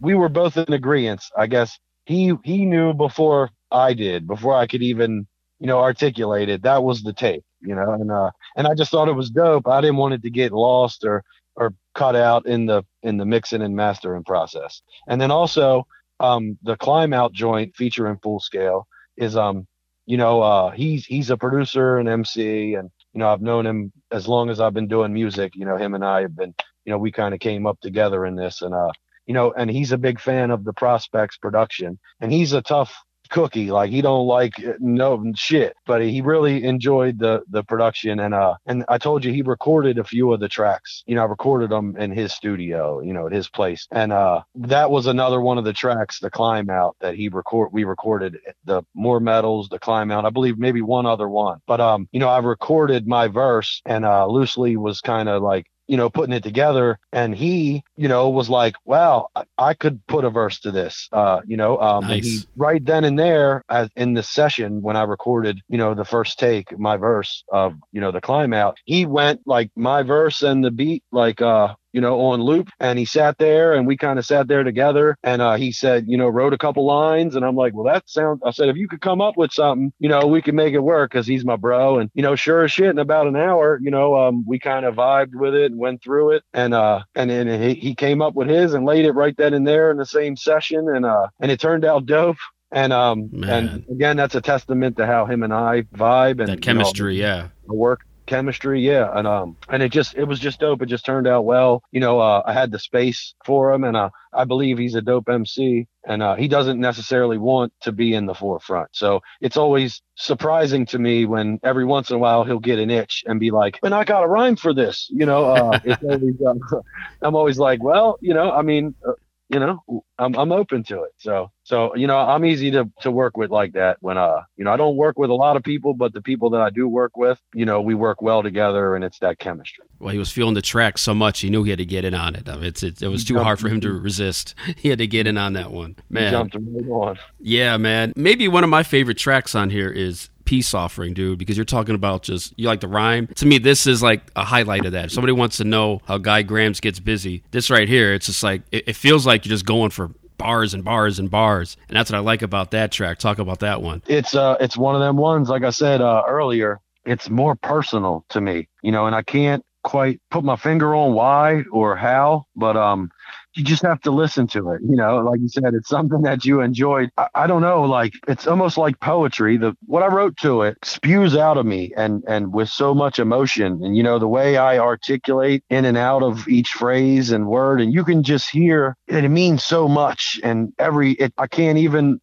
We were both in agreement. I guess he he knew before I did before I could even, you know, articulate it. That was the tape, you know, and uh, and I just thought it was dope. I didn't want it to get lost or or cut out in the in the mixing and mastering process. And then also, um, the climb out joint featuring full scale is um, you know, uh, he's he's a producer and MC, and you know, I've known him as long as I've been doing music. You know, him and I have been, you know, we kind of came up together in this, and uh, you know, and he's a big fan of the Prospects production, and he's a tough cookie. Like he don't like no shit, but he really enjoyed the the production. And uh, and I told you he recorded a few of the tracks. You know, I recorded them in his studio. You know, at his place. And uh, that was another one of the tracks, the climb out that he record. We recorded the more medals, the climb out. I believe maybe one other one. But um, you know, I recorded my verse, and uh, loosely was kind of like you know, putting it together. And he, you know, was like, wow, I, I could put a verse to this, uh, you know, um, Nice. and he, right then and there as in the session when I recorded, you know, the first take, my verse of, you know, the climb out, he went like my verse and the beat, like, uh, you know, on loop. And he sat there and we kind of sat there together. And uh, he said, you know, wrote a couple lines. And I'm like, well, that sounds, I said, if you could come up with something, you know, we could make it work because he's my bro. And, you know, sure as shit, in about an hour, you know, um, we kind of vibed with it and went through it. And, uh, and then he, he came up with his and laid it right then and there in the same session. And, uh, and it turned out dope. And, um, Man. and again, that's a testament to how him and I vibe and That you know, chemistry, yeah. work chemistry yeah and um and it just it was just dope. It just turned out well. You know uh i had the space for him and uh i believe he's a dope mc and uh he doesn't necessarily want to be in the forefront. So it's always surprising to me when every once in a while he'll get an itch and be like and i got a rhyme for this you know uh it's always, uh, i'm always like well you know i mean uh, you know I'm, I'm open to it so so you know i'm easy to to work with like that when uh you know i don't work with a lot of people but the people that i do work with you know we work well together and it's that chemistry Well, he was feeling the track so much, he knew he had to get in on it. I mean, it's, it, it was too hard for him to resist. He had to get in on that one. He Man, jumped right on Yeah, man. Maybe one of my favorite tracks on here is Peace Offering, dude, because you're talking about just, you like the rhyme. To me, this is like a highlight of that. If somebody wants to know how Guy Grams gets busy, this right here, it's just like, it, it feels like you're just going for bars and bars and bars. And that's what I like about that track. Talk about that one. it's uh it's one of them ones like i said uh earlier it's more personal to me you know and i can't quite put my finger on why or how but um you just have to listen to it you know like you said it's something that you enjoyed I, I don't know like it's almost like poetry. The what i wrote to it spews out of me and and with so much emotion. And you know the way i articulate in and out of each phrase and word and you can just hear that it means so much. And every it i can't even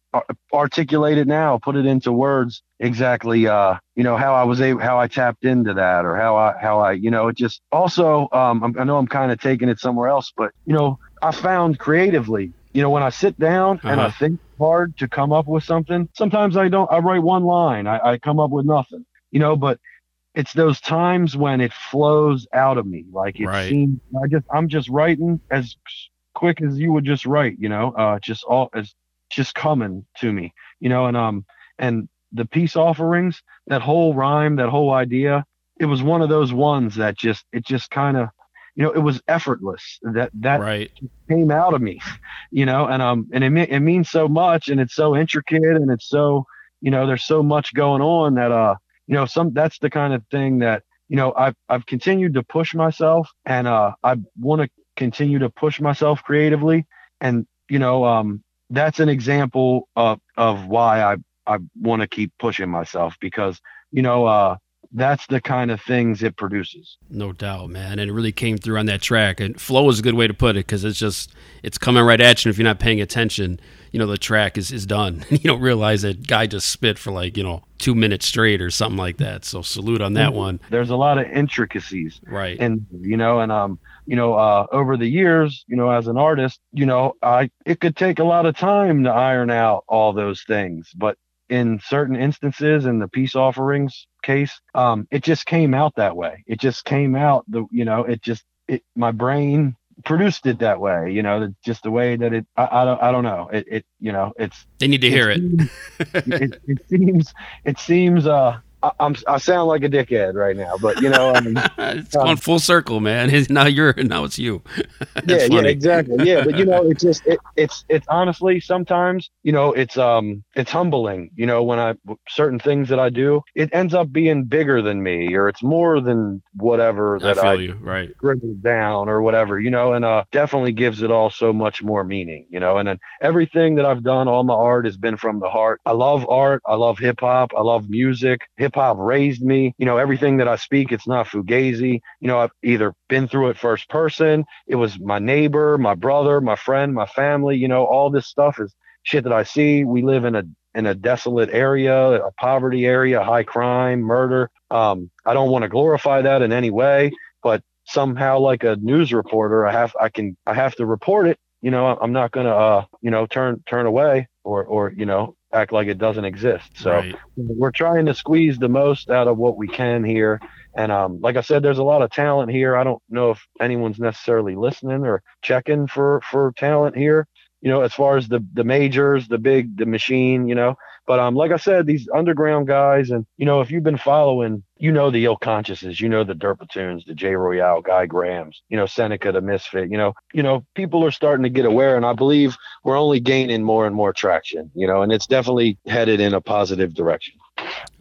articulate it now put it into words. Exactly uh you know how i was able how i tapped into that or how i how i you know it just also um I'm, i know i'm kind of taking it somewhere else but you know i found creatively you know when i sit down and i Uh-huh. think hard to come up with something sometimes i don't i write one line i, I come up with nothing you know but it's those times when it flows out of me like it Right. seems i just i'm just writing as quick as you would just write you know uh just all as just coming to me you know and um and the peace offerings that whole rhyme that whole idea it was one of those ones that just it just kind of you know it was effortless that that Right. came out of me you know and um and it, me- it means so much and it's so intricate and it's so you know there's so much going on that uh you know some that's the kind of thing that you know i've i've continued to push myself and uh i want to continue to push myself creatively and you know um that's an example of of why i i want to keep pushing myself because you know uh that's the kind of things it produces No doubt, man. And it really came through on that track. And flow is a good way to put it because it's just, it's coming right at you. And if you're not paying attention, you know, the track is, is done. you don't realize that guy just spit for like, you know, two minutes straight or something like that. So salute on that one. there's a lot of intricacies Right. and you know and um you know uh over the years you know as an artist you know i it could take a lot of time to iron out all those things but in certain instances in the peace offerings case um it just came out that way it just came out the you know it just it my brain produced it that way you know just the way that it i, I don't i don't know it, it you know it's they need to hear it. seems- it, it seems it seems uh I'm I sound like a dickhead right now, but you know, I mean, it's gone full circle, man. now you're now it's you. yeah, yeah, exactly. Yeah, but you know, it's just it, it's it's honestly sometimes you know it's um it's humbling. You know, when I certain things that I do, it ends up being bigger than me, or it's more than whatever that I feel I, you. Right. scribbled down or whatever. You know, and uh definitely gives it all so much more meaning. You know, and then everything that I've done, all my art has been from the heart. I love art. I love hip hop. I love music. Hip hop raised me. You know, everything that I speak, it's not fugazi. You know, I've either been through it first person. It was my neighbor, my brother, my friend, my family. You know, all this stuff is shit that I see. We live in a in a desolate area, a poverty area, high crime, murder. Um, I don't want to glorify that in any way, but somehow, like a news reporter, I have I can I have to report it. You know, I'm not gonna uh you know turn turn away or or you know act like it doesn't exist. So Right. we're trying to squeeze the most out of what we can here. And um, like I said, there's a lot of talent here. I don't know if anyone's necessarily listening or checking for for talent here. You know, as far as the the majors, the big, the machine. You know, but um, like I said, these underground guys, and you know, if you've been following, you know the ill consciouses, you know the Dirt Platoons, the Jay Royale, Guy Grams, you know Seneca, the Misfit. You know, you know people are starting to get aware, and I believe we're only gaining more and more traction. You know, and it's definitely headed in a positive direction.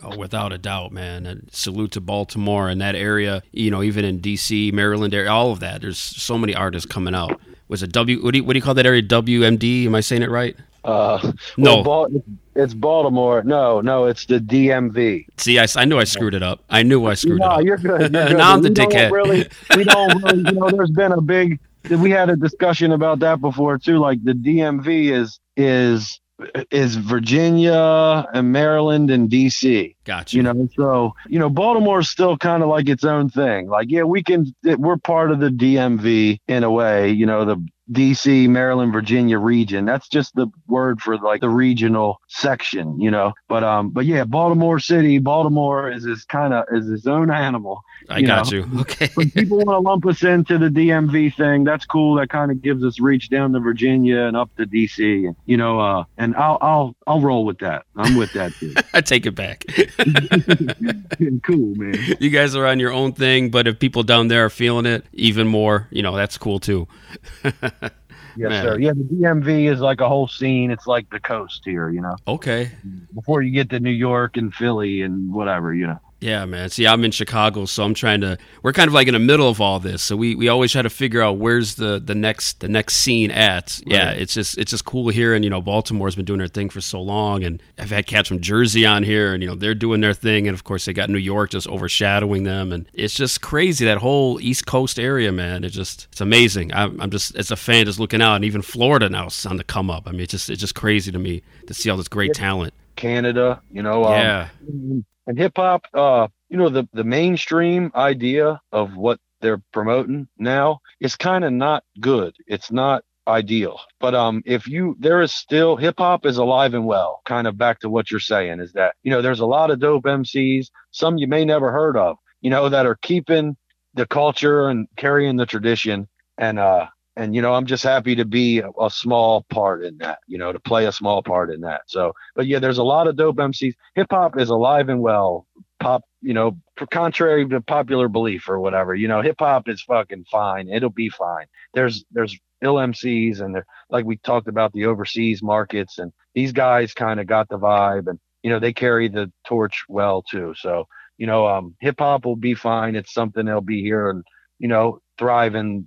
Oh, without a doubt, man. And salute to Baltimore and that area. You know, even in D.C., Maryland area, all of that. There's so many artists coming out. Was it W? What do you, what do you call that area? WMD? Am I saying it right? Uh, No. well, Bal- it's Baltimore. No, no, it's the DMV. See, I, I knew I screwed it up. I knew I screwed no, it up. you're good. You're good. Now I'm the We don't dickhead. Really, we don't really. You know, there's been a big. We had a discussion about that before too. Like the DMV is is is Virginia and Maryland and DC. Gotcha. You know, so you know, Baltimore's still kind of like its own thing. Like, yeah, we can. It, we're part of the DMV in a way. You know, the DC, Maryland, Virginia region. That's just the word for like the regional section. You know, but um, but yeah, Baltimore City, Baltimore is this kind of is its own animal. I you got know. you. Okay. When people want to lump us into the DMV thing, that's cool. That kind of gives us reach down to Virginia and up to DC, and you know, uh, and I'll I'll I'll roll with that. I'm with that too. I take it back. cool, man. you guys are on your own thing, but if people down there are feeling it even more, you know, that's cool too. Yes, Man. sir. Yeah, the DMV is like a whole scene. It's like the coast here, you know. Okay. Before you get to New York and Philly and whatever, you know. Yeah, man. See, I'm in Chicago, so I'm trying to. We're kind of like in the middle of all this, so we, we always try to figure out where's the, the next the next scene at. Yeah, it's just it's just cool here, and you know, Baltimore's been doing their thing for so long, and I've had cats from Jersey on here, and you know, they're doing their thing, and of course, they got New York just overshadowing them, and it's just crazy that whole East Coast area, man. It just it's amazing. I'm, I'm just as a fan just looking out, and even Florida now is on the come up. I mean, it's just it's just crazy to me to see all this great talent. Canada, you know. Um, Yeah. And hip hop, uh, you know, the the mainstream idea of what they're promoting now is kind of not good. It's not ideal. But um, if you there is still hip hop is alive and well. Kind of back to what you're saying is that you know there's a lot of dope MCs, some you may never heard of, you know, that are keeping the culture and carrying the tradition and uh and you know i'm just happy to be a, a small part in that you know to play a small part in that. So but yeah there's a lot of dope mcs hip hop is alive and well. Pop you know contrary to popular belief or whatever you know hip hop is fucking fine. It'll be fine. There's there's ill mcs and they're like we talked about the overseas markets and these guys kind of got the vibe and you know they carry the torch well too. So you know um hip hop will be fine. It's something that'll be here and you know thriving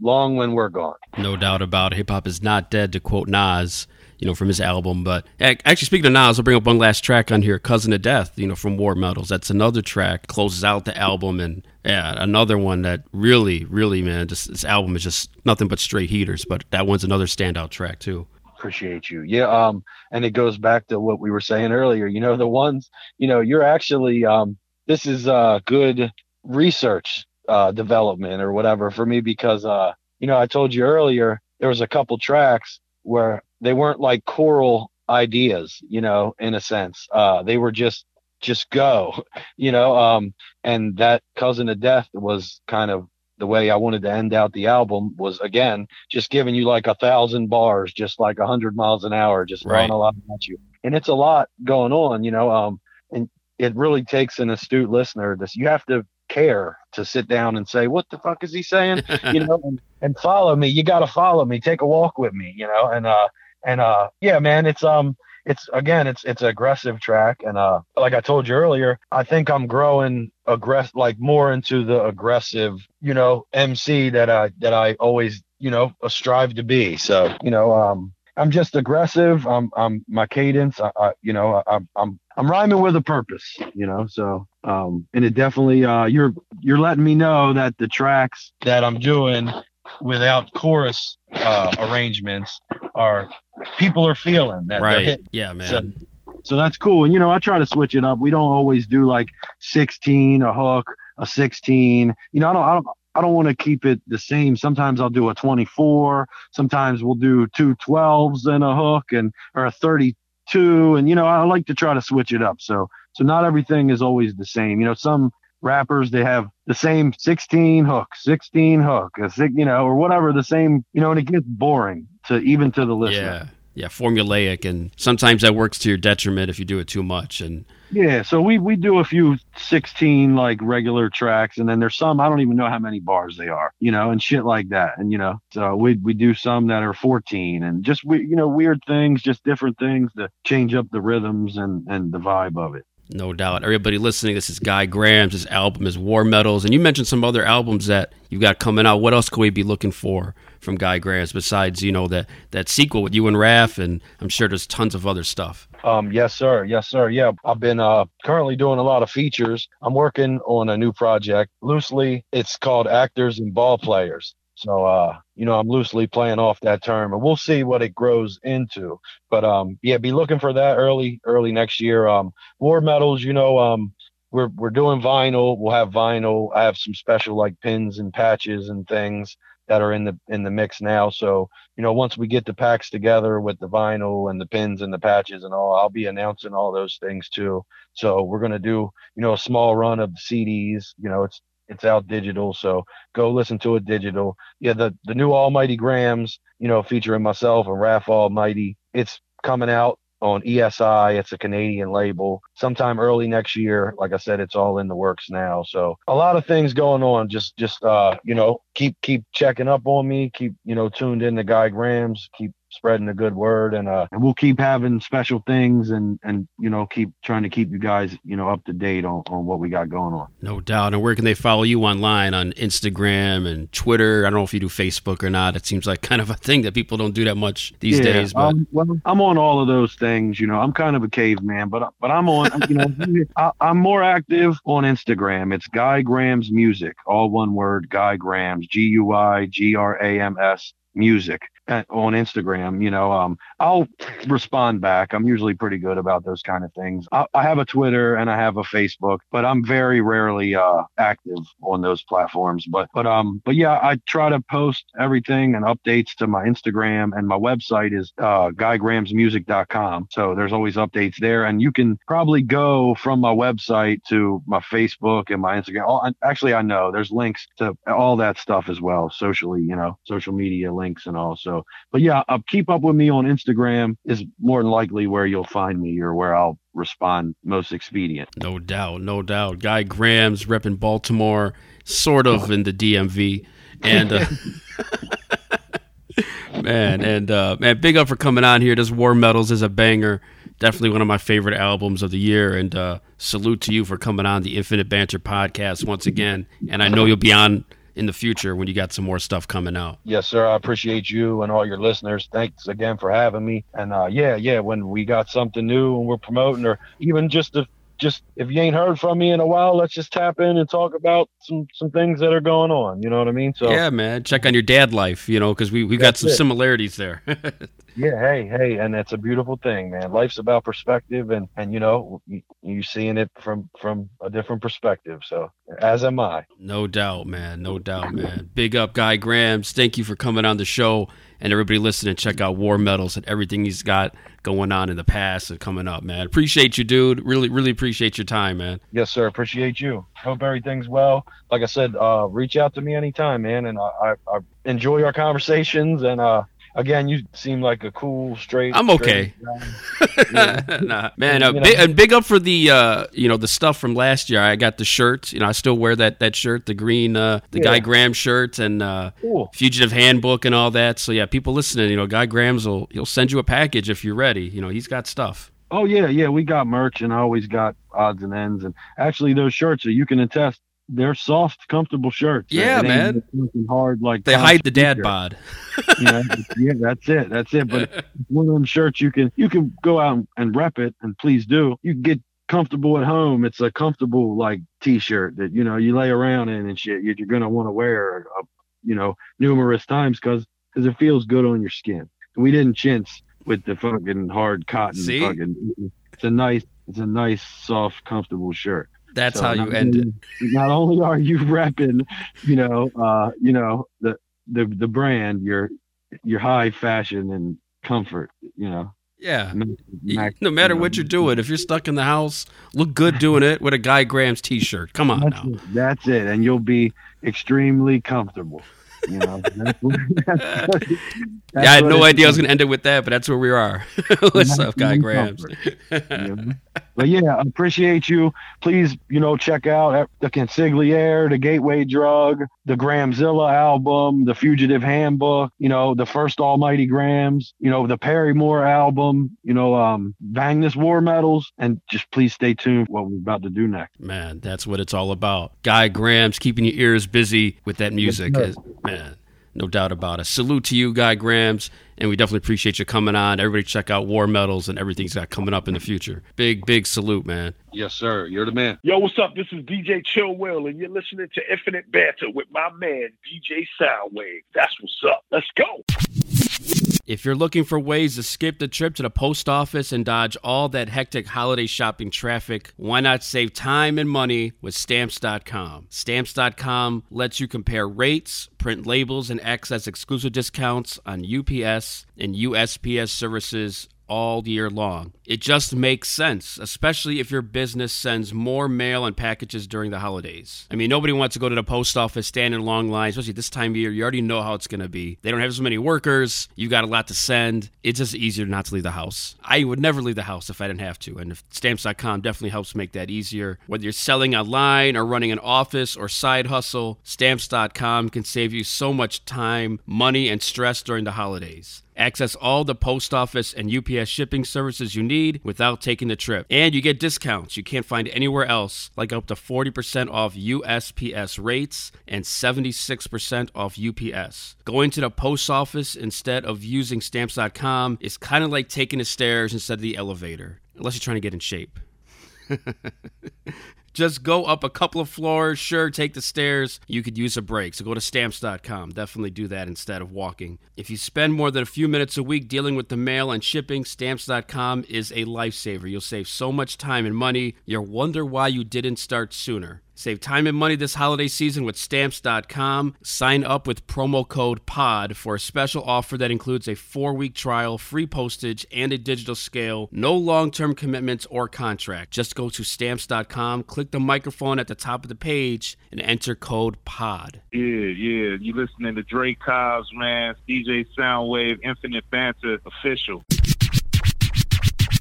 long when we're gone No doubt about it. Hip hop is not dead, to quote Nas, you know, from his album. But actually, speaking of Nas, I'll bring up one last track on here, "Cousin of Death," you know, from War Medals. That's another track closes out the album, and yeah, another one that really, really, man, just this album is just nothing but straight heaters. But that one's another standout track too. appreciate you yeah um and it goes back to what we were saying earlier you know the ones you know you're actually um this is uh good research uh development or whatever for me because uh you know i told you earlier there was a couple tracks where they weren't like choral ideas you know in a sense uh they were just just go you know um and that cousin of death was kind of the way I wanted to end out the album was again just giving you like a thousand bars, just like a hundred miles an hour, just throwing a lot at you. And it's a lot going on, you know. Um, and it really takes an astute listener. This you have to care to sit down and say, "What the fuck is he saying?" you know, and, and follow me. You got to follow me. Take a walk with me. You know, and uh, and uh, yeah, man, it's um, it's again, it's it's aggressive track, and uh, like I told you earlier, I think I'm growing aggressive, like more into the aggressive, you know, MC that I that I always, you know, strive to be. So, you know, um, I'm just aggressive. I'm, I'm my cadence. I, I you know, I, I'm, I'm rhyming with a purpose. You know, so, um, and it definitely, uh, you're, you're letting me know that the tracks that I'm doing without chorus uh, arrangements are people are feeling that Right. Yeah, man. So, so that's cool. And you know, I try to switch it up. We don't always do like 16 a hook, a 16. You know, I don't, I don't, I don't want to keep it the same. Sometimes I'll do a 24. Sometimes we'll do two 12s and a hook and or a 32. And you know, I like to try to switch it up. So, so not everything is always the same. You know, some rappers they have the same 16 hook, 16 hook, a six, you know, or whatever the same. You know, and it gets boring to even to the listener. Yeah. Yeah, formulaic, and sometimes that works to your detriment if you do it too much. And Yeah, so we we do a few 16 like regular tracks and then there's some I don't even know how many bars they are, you know, and shit like that. And you know, so we we do some that are 14 and just we you know weird things, just different things to change up the rhythms and and the vibe of it. no doubt, everybody listening, this is Guy Grams. His album is War Medals, and you mentioned some other albums that you've got coming out. What else could we be looking for from Guy Grams besides you know that that sequel with you and Raph? And I'm sure there's tons of other stuff. Um, yes, sir. Yes, sir. Yeah, I've been uh, currently doing a lot of features. I'm working on a new project. Loosely, it's called Actors and Ball Players. So, uh, you know, I'm loosely playing off that term, and we'll see what it grows into. But um, yeah, be looking for that early, early next year. Um, War medals, you know, um, we're we're doing vinyl. We'll have vinyl. I have some special like pins and patches and things that are in the in the mix now. So you know, once we get the packs together with the vinyl and the pins and the patches and all, I'll be announcing all those things too. So we're gonna do, you know, a small run of CDs. You know, it's it's out digital, so go listen to it digital. Yeah, the the new Almighty Grams, you know, featuring myself and Raph Almighty. It's coming out on ESI. It's a Canadian label. Sometime early next year. Like I said, it's all in the works now. So a lot of things going on. Just just uh, you know, keep keep checking up on me. Keep you know tuned in to Guy Grams. Keep spreading the good word and uh and we'll keep having special things and and you know keep trying to keep you guys you know up to date on on what we got going on No doubt. And where can they follow you online on Instagram and Twitter? I don't know if you do Facebook or not. It seems like kind of a thing that people don't do that much these Yeah, days. But um, well, I'm on all of those things. You know, I'm kind of a caveman, but but I'm on. You know, I, I'm more active on Instagram. It's Guy Grams Music, all one word. Guy Grams, G U I G R A M S Music uh, on Instagram. You know, um, I'll respond back. I'm usually pretty good about those kind of things. I, I have a Twitter and I have a Facebook, but I'm very rarely uh, active on those platforms. But but um but yeah, I try to post everything and updates to my Instagram and my website is uh, guygramsmusic.com. So there's always updates there, and you can probably go from my website to my Facebook and my Instagram. All, actually, I know there's links to all that stuff as well, socially, you know, social media links and all. So but yeah, uh, keep up with me on Instagram is more than likely where you'll find me or where I'll respond most expedient. no doubt, no doubt. Guy Grams repping Baltimore, sort of in the DMV. And uh, man, and uh, man, big up for coming on here. This War Medals is a banger. Definitely one of my favorite albums of the year. And uh, salute to you for coming on the Infinite Banter podcast once again. And I know you'll be on in the future when you got some more stuff coming out. Yes, sir. I appreciate you and all your listeners. Thanks again for having me. And uh, yeah, yeah, when we got something new and we're promoting, or even just if just if you ain't heard from me in a while, let's just tap in and talk about some some things that are going on. You know what I mean? So Yeah, man. Check on your dad life, you know, because we we got some it. similarities there. yeah, hey, hey, and that's a beautiful thing, man. Life's about perspective, and and you know you, you seeing it from from a different perspective. So as am I. no doubt, man. No doubt, man. Big up, Guy Grams. Thank you for coming on the show. And everybody listening, check out War Medals and everything he's got going on in the past and coming up, man. Appreciate you, dude. Really, really appreciate your time, man. Yes, sir. Appreciate you. Hope everything's well. Like I said, uh, reach out to me anytime, man. And I, I, I enjoy our conversations. And uh, again, you seem like a cool, straight. I'm okay. straight guy. nah, man, uh, big, and big up for the uh, you know the stuff from last year. I got the shirt. You know, I still wear that that shirt, the green, uh, the Guy Graham shirt, and uh, Cool. Fugitive Handbook and all that. So yeah, people listening, you know, Guy Grams will he'll send you a package if you're ready. You know, he's got stuff. Oh yeah, yeah. We got merch, and I always got odds and ends. And actually, those shirts, so you can attest, they're soft, comfortable shirts. Yeah, man. Hard like They hide the dad Spreaker. bod. You know, yeah, that's it. That's it. But one of them shirts you can you can go out and rep it, and please do. You can get comfortable at home. It's a comfortable like t-shirt that you know you lay around in and shit. You're gonna want to wear, uh, you know, numerous times because because it feels good on your skin. We didn't chintz with the fucking hard cotton. See? Fucking, it's a nice, it's a nice, soft, comfortable shirt. That's So how you end it. Not only are you repping, you know, uh, you know the the the brand, your your high fashion and comfort, you know. Yeah. Max- max- No matter you know, what you're doing, if you're stuck in the house, look good doing it with a Guy Grams t-shirt. Come on That's now. it, that's it, and you'll be extremely comfortable. You know. That's what, that's what- yeah, I had no idea I was going to end it with that, but that's where we are. What's up, Guy Maximum Grams? comfort, you know? But yeah, I appreciate you. Please, you know, check out the Consigliere, the Gateway Drug, the Gramzilla album, the Fugitive Handbook, you know, the first Almighty Grams, you know, the Perrymore album, you know, um, Bang This War Medals, and just please stay tuned for what we're about to do next. Man, that's what it's all about. Guy Grams keeping your ears busy with that music. Yes. Man, no doubt about it. Salute to you, Guy Grams, and we definitely appreciate you coming on. Everybody check out War Medals and everything's got coming up in the future. Big, big salute, man. Yes, sir. You're the man. Yo, what's up? This is DJ Chillwell, and you're listening to Infinite Banter with my man, DJ Soundwave. That's what's up. Let's go. If you're looking for ways to skip the trip to the post office and dodge all that hectic holiday shopping traffic, why not save time and money with stamps.com? Stamps.com lets you compare rates, print labels, and access exclusive discounts on UPS and USPS services all year long. It just makes sense, especially if your business sends more mail and packages during the holidays. I mean, nobody wants to go to the post office, stand in long lines, especially this time of year. You already know how it's going to be. They don't have so many workers. You've got a lot to send. It's just easier not to leave the house. I would never leave the house if I didn't have to. And if stamps.com definitely helps make that easier. Whether you're selling online or running an office or side hustle, stamps.com can save you so much time, money, and stress during the holidays. Access all the post office and UPS shipping services you need without taking the trip. And you get discounts you can't find anywhere else, like up to 40% off USPS rates and 76% off UPS. Going to the post office instead of using stamps.com is kind of like taking the stairs instead of the elevator, unless you're trying to get in shape. Just go up a couple of floors. Sure, take the stairs. You could use a break. So go to stamps.com. Definitely do that instead of walking. If you spend more than a few minutes a week dealing with the mail and shipping, stamps.com is a lifesaver. You'll save so much time and money. You'll wonder why you didn't start sooner. Save time and money this holiday season with stamps.com. Sign up with promo code POD for a special offer that includes a four week trial, free postage, and a digital scale. No long term commitments or contract. Just go to stamps.com, click the microphone at the top of the page, and enter code POD. Yeah, yeah. You listening to Dre Cobbs, man. DJ Soundwave, Infinite Banter, official.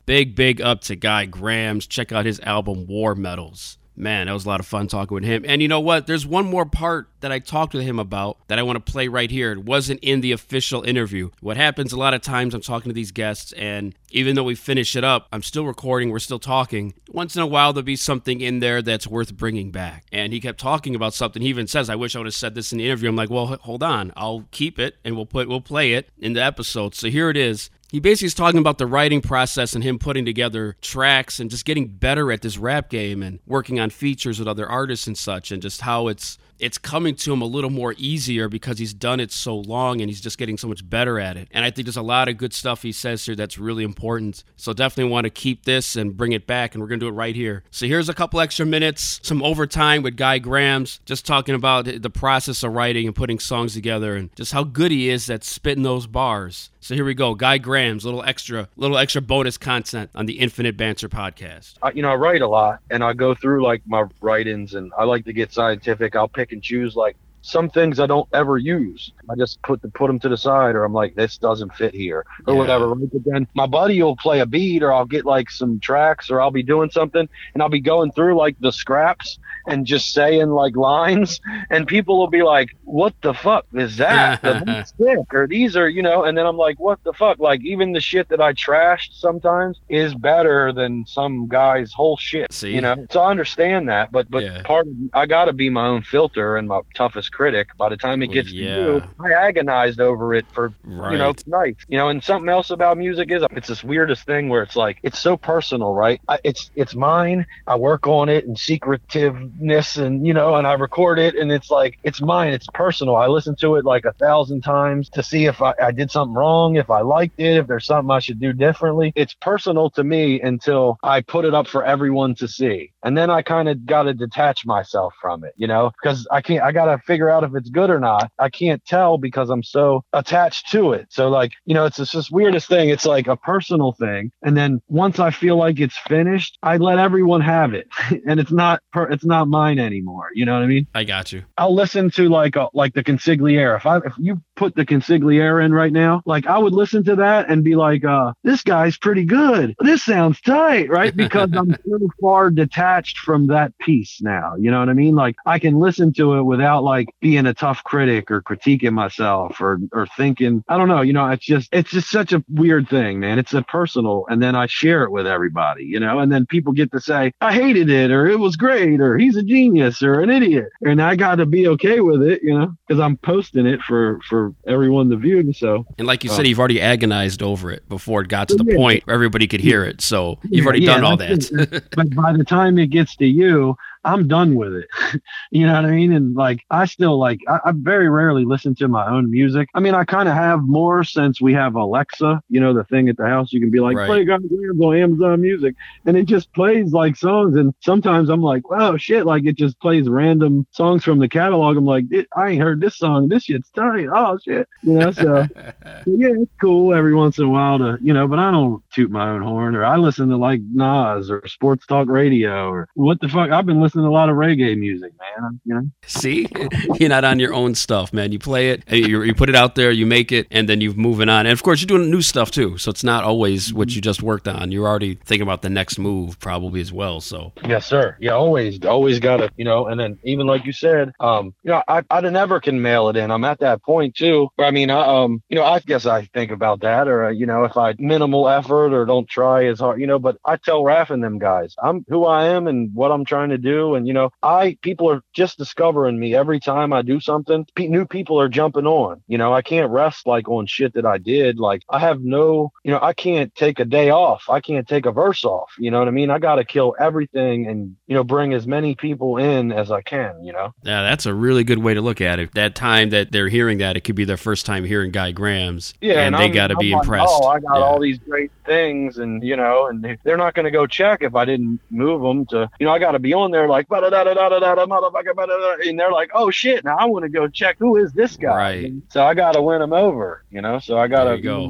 Big, big up to Guy Grams. Check out his album War Medals. Man, that was a lot of fun talking with him. And you know what? There's one more part that I talked with him about that I want to play right here. It wasn't in the official interview. What happens a lot of times, I'm talking to these guests, and even though we finish it up, I'm still recording, we're still talking. Once in a while, there'll be something in there that's worth bringing back. And he kept talking about something. He even says, I wish I would have said this in the interview. I'm like, well, hold on. I'll keep it and we'll put we'll play it in the episode. So here it is. He basically is talking about the writing process and him putting together tracks and just getting better at this rap game and working on features with other artists and such and just how it's it's coming to him a little more easier because he's done it so long and he's just getting so much better at it. And I think there's a lot of good stuff he says here that's really important. So definitely want to keep this and bring it back and we're going to do it right here. So here's a couple extra minutes, some overtime with Guy Grams, just talking about the process of writing and putting songs together and just how good he is at spitting those bars. So here we go. Guy Grams little extra little extra bonus content on the Infinite Banter podcast. I, you know, I write a lot and I go through like my write-ins and I like to get scientific. I'll pick and choose like some things I don't ever use. I just put the, put them to the side, or I'm like, this doesn't fit here, or Yeah. whatever. Right? But then my buddy will play a beat, or I'll get like some tracks, or I'll be doing something, and I'll be going through like the scraps and just saying like lines, and people will be like, "What the fuck is that? That's sick," or these are you know, and then I'm like, "What the fuck?" Like even the shit that I trashed sometimes is better than some guy's whole shit. See? You know, so I understand that, but but Yeah. part of I got to be my own filter and my toughest critic. By the time it gets yeah. to you, I agonized over it for Right. you know nights. You know, and something else about music is it's this weirdest thing where it's like it's so personal, right? I, it's it's mine. I work on it and secretiveness, and you know, and I record it, and it's like it's mine. It's personal. I listen to it like a thousand times to see if I, I did something wrong, if I liked it, if there's something I should do differently. It's personal to me until I put it up for everyone to see, and then I kind of got to detach myself from it, you know, because I can't. I got to figure out if it's good or not. I can't tell because I'm so attached to it. So like, you know, it's, it's this weirdest thing. It's like a personal thing, and then once I feel like it's finished, I let everyone have it, and it's not per, it's not mine anymore. You know what I mean? I got you. I'll listen to like a, like the Consigliere. If I if you put the Consigliere in right now, like I would listen to that and be like, uh, this guy's pretty good. This sounds tight, right? Because I'm so far detached from that piece now. You know what I mean? Like I can listen to it without like being a tough critic or critiquing myself or or thinking I don't know. You know, it's just it's just such a weird thing, man. It's a personal, and then I share it with everybody. You know, and then people get to say I hated it or it was great or he's a genius or an idiot, and I got to be okay with it. You know, because I'm posting it for for everyone to view. And So And like you Oh. said, you've already agonized over it before it got to the Yeah. point where everybody could hear it. So you've already yeah, done all that. but by the time it gets to you, I'm done with it. you know what I mean? And like, I still like, I, I very rarely listen to my own music. I mean, I kind of have more since we have Alexa, you know, the thing at the house. You can be like, Right. play Guns N' on Amazon Music. And it just plays like songs. And sometimes I'm like, wow, shit. Like it just plays random songs from the catalog. I'm like, I ain't heard this song. This shit's tight. Oh shit. You know. So, yeah, it's cool every once in a while to, you know, but I don't toot my own horn or I listen to like Nas or Sports Talk Radio or what the fuck. I've been listening to a lot of reggae music, man. You know, See, you're not on your own stuff, man. You play it, and you, you put it out there, you make it, and then you're moving on. And of course, you're doing new stuff too. So it's not always what you just worked on. You're already thinking about the next move, probably as well. So Yes, sir. Yeah, always, always got to, you know, and then even like you said, um, you know, I, I never can mail it in. I'm at that point too, where I mean, I, um, you know, I guess I think about that or, uh, you know, if I minimal effort or don't try as hard, you know, but I tell Raph and them guys, I'm who I am and what I'm trying to do. And, you know, I, people are just discovering me every time I do something. Pe- new people are jumping on, you know, I can't rest like on shit that I did. Like I have no, you know, I can't take a day off. I can't take a verse off. You know what I mean? I got to kill everything and, you know, bring as many people in as I can, you know? yeah, that's a really good way to look at it. That time that they're hearing that, it could be their first time hearing Guy Grams, Yeah, and, and, they got to be like, impressed. Oh, I got Yeah. all these great things, and you know, and they're not going to go check if I didn't move them to, you know, I got to be on there like, da da da da da da motherfucker, and they're like, oh shit, now I want to go check who is this guy, Right. And so I got to win them over, you know, so I got to go.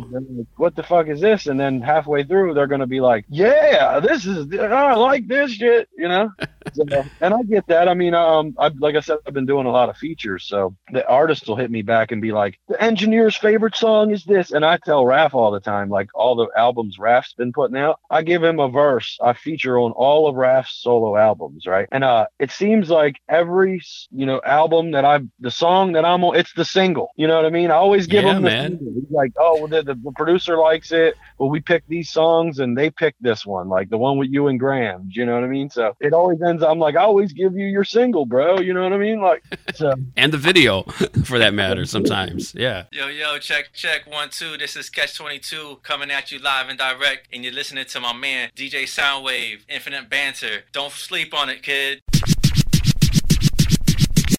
What the fuck is this? And then halfway through, they're going to be like, yeah, this is, I like this shit, you know. So, and I get that. I mean, um, I, like I said, I've been doing a lot of features, so the artist will hit me back and be like, "The engineer's favorite song is this," and I tell Raph all the time, like all the albums Raph's been putting out, I give him a verse. I feature on all of Raph's solo albums, right? And uh, it seems like every you know album that I've the song that I'm on, it's the single. You know what I mean? I always give Yeah, him the man. single. He's like, "Oh, well, the, the producer likes it." well, we picked these songs and they picked this one, like the one with you and Graham. You know what I mean? So it always ends. I'm like, I always give you your single, bro. You know what I mean? Like, so and the video, for that matter, sometimes. Yeah. Yo, yo, check, check, one, two. This is Catch 22 coming at you live and direct, and you're listening to my man, DJ Soundwave, Infinite Banter. Don't sleep on it, kid.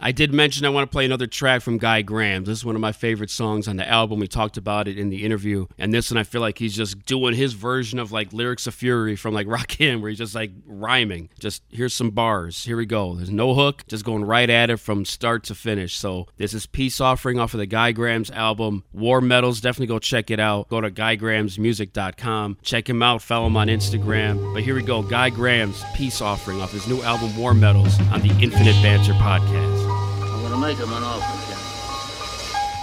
I did mention I want to play another track from Guy Graham. This is one of my favorite songs on the album. We talked about it in the interview. And this one, I feel like he's just doing his version of like Lyrics of Fury from like Rock Rakim, where he's just like rhyming. Just here's some bars. Here we go. There's no hook, just going right at it from start to finish. So this is Peace Offering off of the Guy Grams album. War Medals, definitely go check it out. Go to GuyGramsMusic.com. Check him out. Follow him on Instagram. But here we go. Guy Grams Peace Offering off his new album War Medals on the Infinite Banter podcast. Make him an offer.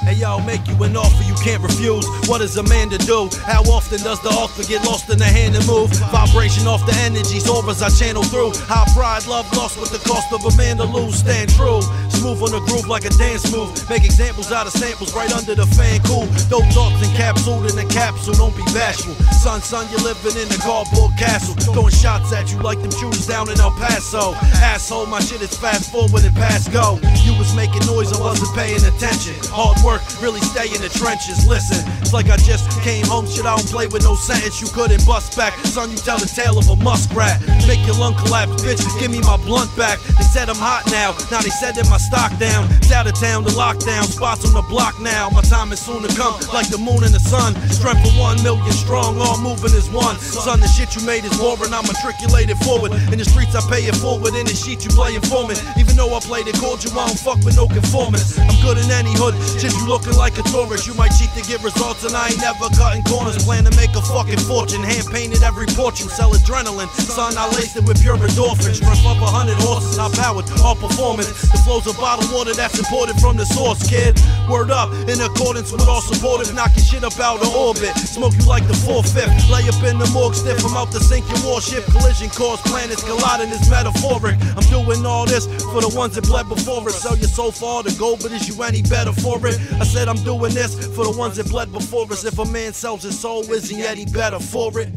Hey yo, make you an offer you can't refuse. What is a man to do? How often does the offer get lost in the hand and move? Vibration off the energies, auras I channel through. High pride, love lost with the cost of a man to lose. Stand true, smooth on the groove like a dance move. Make examples out of samples right under the fan. Cool, dope thoughts encapsulated in a capsule. Don't be bashful, son, son. You're living in a cardboard castle, throwing shots at you like them shooters down in El Paso. Asshole, my shit is fast forward and past go. You was making noise, I wasn't paying attention. Hard work, really stay in the trenches. Listen, it's like I just came home. Shit, I don't play with no sentence. You couldn't bust back, son. You tell the tale of a muskrat. Make your lung collapse, bitch. Give me my blunt back. They said I'm hot now. Now they said that my stock down. It's out of town, the lockdown. Spots on the block now. My time is soon to come, like the moon and the sun. Strength for one million strong, all moving as one. Son, the shit you made is war, and I'm matriculated forward. In the streets, I pay it forward. In the sheet, you play informant. Even though I played it cold, you I don't fuck with no conformance. I'm good in any hood. Shit, you looking like a tourist. You might cheat to get results, and I ain't never cutting corners. Plan to make a fucking fortune. Hand painted every portrait. Sell adrenaline. Son, I laced it with pure endorphins. Strength of a hundred horses. I powered all performance. The flows of bottled water that's imported from the source, kid. Word up, in accordance with all supportive. Knocking shit up out of orbit. Smoke you like the four fifth. Lay up in the morgue stiff. I'm out to sink your warship. Collision cause planets colliding is metaphoric. I'm doing all this for the ones that bled before us. Sell your soul for all the gold, but is you any better for it? I said I'm doing this for the ones that bled before us. If a man sells his soul, is he any better for it?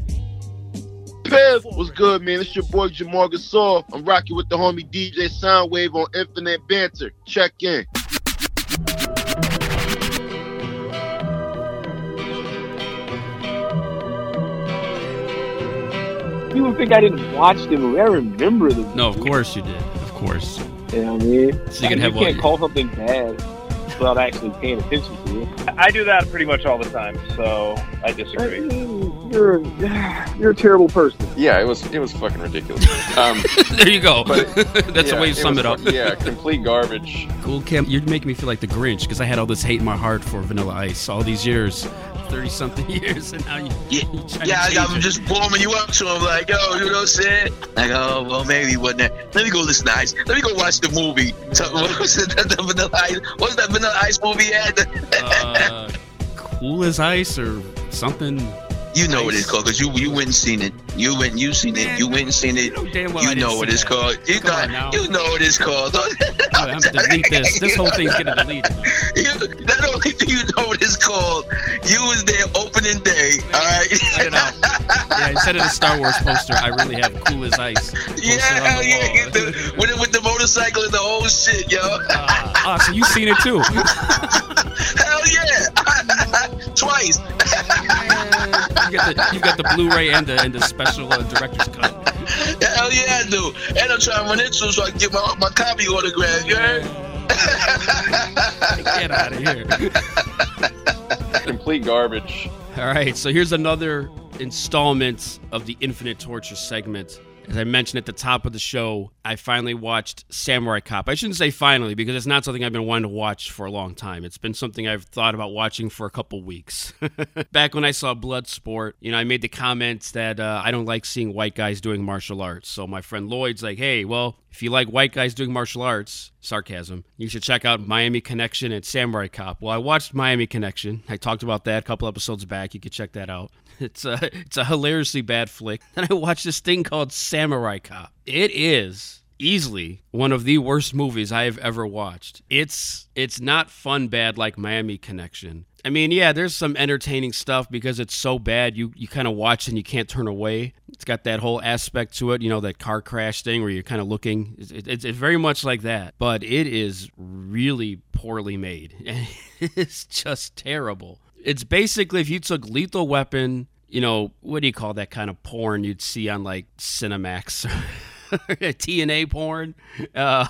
Piv, what's good, man? It's your boy Jamar Gasol. I'm rocking with the homie DJ Soundwave on Infinite Banter. Check in. People think I didn't watch the movie. I remember the movie. No, of course you did. Of course. You know what I mean? So you can I- have you all can't your- call something bad without actually paying attention to it. I do that pretty much all the time, so I disagree. You're you're a terrible person. Yeah, it was it was fucking ridiculous. Um, there you go. but That's the yeah, way you sum was it up. yeah, complete garbage. Cool, Kim. You're making me feel like the Grinch because I had all this hate in my heart for Vanilla Ice all these years, thirty something years, and now you. Yeah, yeah I, it. just warming you up to him, like, yo, you know what I'm saying? Like, oh, well, maybe wasn't that. Let me go listen to Ice. Let me go watch the movie. So, what was it? The, the Vanilla Ice. What was that Vanilla Ice movie had? uh, cool as ice or something. You know what it's called, because you you went and seen it. You went you seen it. You went and seen it. damn well you know what it's that. called. You Come know, now. you know what it's called. I'm gonna delete this. This whole thing's deleted. You, not only do you know what it's called, you was there opening day. All right. It out. Yeah, instead of the Star Wars poster, I really have cool as ice. Yeah, on hell the yeah, the, with, the- with the motorcycle and the whole shit, yo. Ah, so you've seen it too. Hell yeah, twice. You got the you got the Blu-ray and the and the special uh, director's cut. Hell yeah, I do. And I'm trying to run into so I can get my my copy autograph. You heard? Get out of here. Complete garbage. All right, so here's another installment of the Infinite Torture segment. As I mentioned at the top of the show, I finally watched Samurai Cop. I shouldn't say finally because it's not something I've been wanting to watch for a long time. It's been something I've thought about watching for a couple weeks. Back when I saw Bloodsport, you know, I made the comments that uh, I don't like seeing white guys doing martial arts. So my friend Lloyd's like, hey, well, if you like white guys doing martial arts, sarcasm, you should check out Miami Connection and Samurai Cop. Well, I watched Miami Connection. I talked about that a couple episodes back. You could check that out. It's a it's a hilariously bad flick. Then I watched this thing called Samurai Cop. It is easily one of the worst movies I have ever watched. It's it's not fun bad like Miami Connection. I mean, yeah, there's some entertaining stuff because it's so bad you you kind of watch and you can't turn away. It's got that whole aspect to it, you know, that car crash thing where you're kind of looking. It's, it's, it's very much like that, but it is really poorly made. And it's just terrible. It's basically if you took Lethal Weapon, you know, what do you call that kind of porn you'd see on like Cinemax? TNA porn? Uh,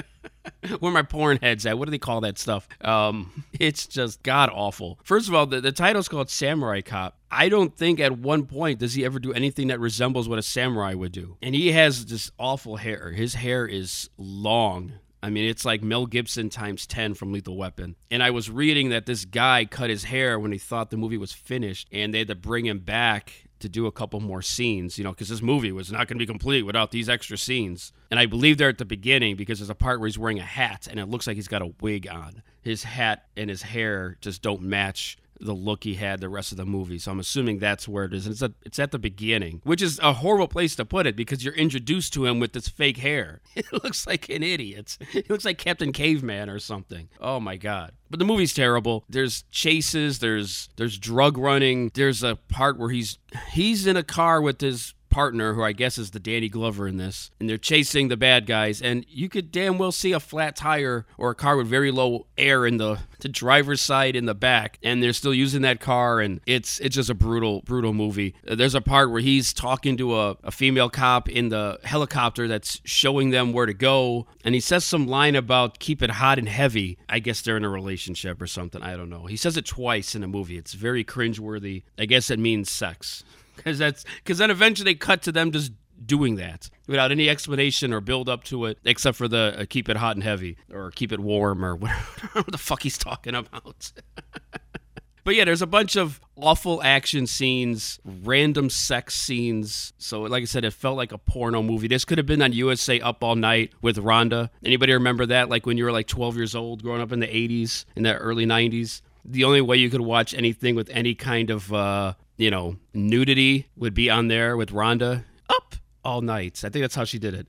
where my porn heads at? What do they call that stuff? Um, it's just god awful. First of all, the, the title's called Samurai Cop. I don't think at one point does he ever do anything that resembles what a samurai would do. And he has this awful hair. His hair is long. I mean, it's like Mel Gibson times 10 from Lethal Weapon. And I was reading that this guy cut his hair when he thought the movie was finished, and they had to bring him back to do a couple more scenes, you know, because this movie was not going to be complete without these extra scenes. And I believe they're at the beginning because there's a part where he's wearing a hat and it looks like he's got a wig on. His hat and his hair just don't match the look he had the rest of the movie. So I'm assuming that's where it is. And it's, a, it's at the beginning, which is a horrible place to put it because you're introduced to him with this fake hair. It looks like an idiot. It looks like Captain Caveman or something. Oh my god. But the movie's terrible. There's chases, there's there's drug running. There's a part where he's he's in a car with his partner, who I guess is the Danny Glover in this, and they're chasing the bad guys, and you could damn well see a flat tire or a car with very low air in the the driver's side in the back, and they're still using that car, and it's it's just a brutal brutal movie. Uh, There's a part where he's talking to a, a female cop in the helicopter that's showing them where to go, and he says some line about keep it hot and heavy. I guess they're in a relationship or something. I don't know. He says it twice in a movie. It's very cringeworthy. I guess it means sex because that's because then eventually they cut to them just doing that without any explanation or build up to it except for the uh, keep it hot and heavy or keep it warm or whatever the fuck he's talking about. But yeah there's a bunch of awful action scenes random sex scenes. So like i said it felt like a porno movie. This could have been on usa up all night with rhonda. Anybody remember that? Like when you were like 12 years old growing up in the 80s in the early 90s the only way you could watch anything with any kind of uh you know nudity would be on there with rhonda up all night i think that's how she did it.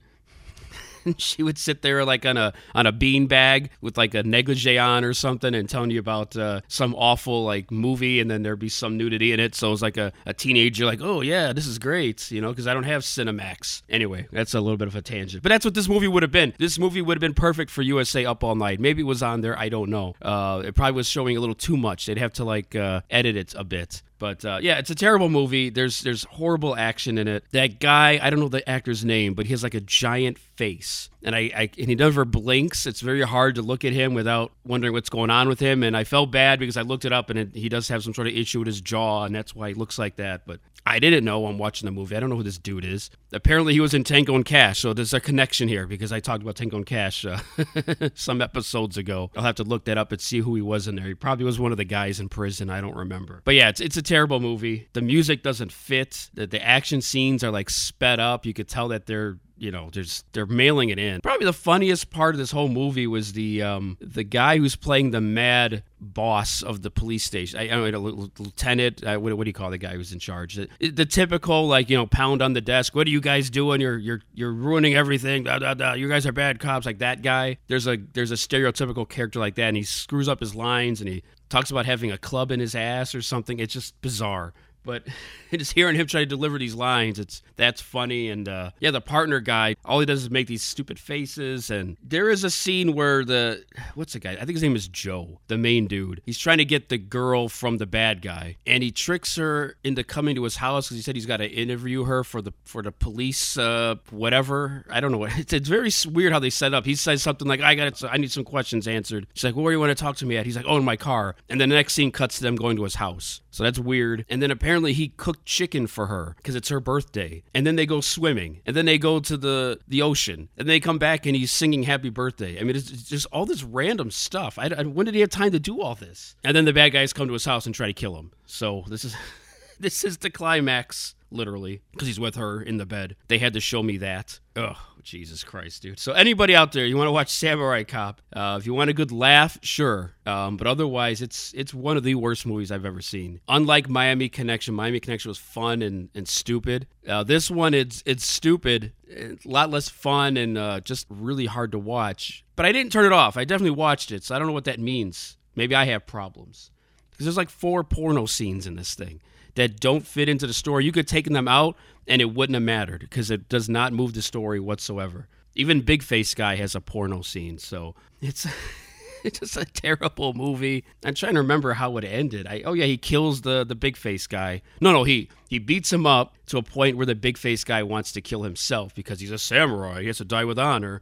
She would sit there like on a on a bean bag with like a negligee on or something and telling you about uh, some awful like movie and then there'd be some nudity in it. So it was like a, a teenager like oh yeah this is great you know because i don't have cinemax. Anyway that's a little bit of a tangent. But that's what this movie would have been. This movie would have been perfect for usa up all night. Maybe it was on there i don't know. Uh, it probably was showing a little too much. They'd have to like uh, edit it a bit but uh, yeah, it's a terrible movie. There's there's horrible action in it. That guy, I don't know the actor's name, but he has like a giant face, and I, I and he never blinks. It's very hard to look at him without wondering what's going on with him. And I felt bad because I looked it up, and it, he does have some sort of issue with his jaw, and that's why he looks like that. But I didn't know. I'm watching the movie. I don't know who this dude is. Apparently, he was in Tango and Cash, so there's a connection here because I talked about Tango and Cash uh, some episodes ago. I'll have to look that up and see who he was in there. He probably was one of the guys in prison. I don't remember. But yeah, it's it's a terrible movie. The music doesn't fit. The, the action scenes are like sped up. You could tell that they're you know, there's they're mailing it in. Probably the funniest part of this whole movie was the um, the guy who's playing the mad boss of the police station. I, I don't know, lieutenant. Uh, what, what do you call the guy who's in charge? The, the typical like you know pound on the desk. What are you guys doing? You're you're you're ruining everything. Da, da, da. You guys are bad cops. Like that guy. There's a there's a stereotypical character like that, and he screws up his lines and he talks about having a club in his ass or something. It's just bizarre but just hearing him try to deliver these lines it's that's funny. And uh, yeah the partner guy all he does is make these stupid faces. And there is a scene where the what's the guy? I think his name is joe the main dude. He's trying to get the girl from the bad guy. And he tricks her into coming to his house because he said he's got to interview her for the for the police uh, whatever. I don't know. What it's, it's very weird how they set up. He says something like i got i need some questions answered. She's like well, where do you want to talk to me at? He's like oh in my car. And then the next scene cuts to them going to his house. So that's weird. And then apparently apparently he cooked chicken for her because it's her birthday. And then they go swimming. And then they go to the, the ocean. And they come back and he's singing happy birthday. I mean, it's, it's just all this random stuff. I, I, when did he have time to do all this? And then the bad guys come to his house and try to kill him. So this is this is the climax literally, because he's with her in the bed. They had to show me that. Ugh, Jesus Christ, dude. So anybody out there, you want to watch Samurai Cop? Uh, if you want a good laugh, sure. Um, but otherwise, it's it's one of the worst movies I've ever seen. Unlike Miami Connection, Miami Connection was fun and, and stupid. Uh, this one, it's it's stupid, a lot less fun, and uh, just really hard to watch. But I didn't turn it off. I definitely watched it, so I don't know what that means. Maybe I have problems because there's like four porno scenes in this thing that don't fit into the story. You could take them out and it wouldn't have mattered because it does not move the story whatsoever. Even Big Face Guy has a porno scene, so it's it's just a terrible movie. I'm trying to remember how it ended. I, oh yeah, he kills the the Big Face guy. No, no, he he beats him up to a point where the Big Face guy wants to kill himself because he's a samurai. He has to die with honor,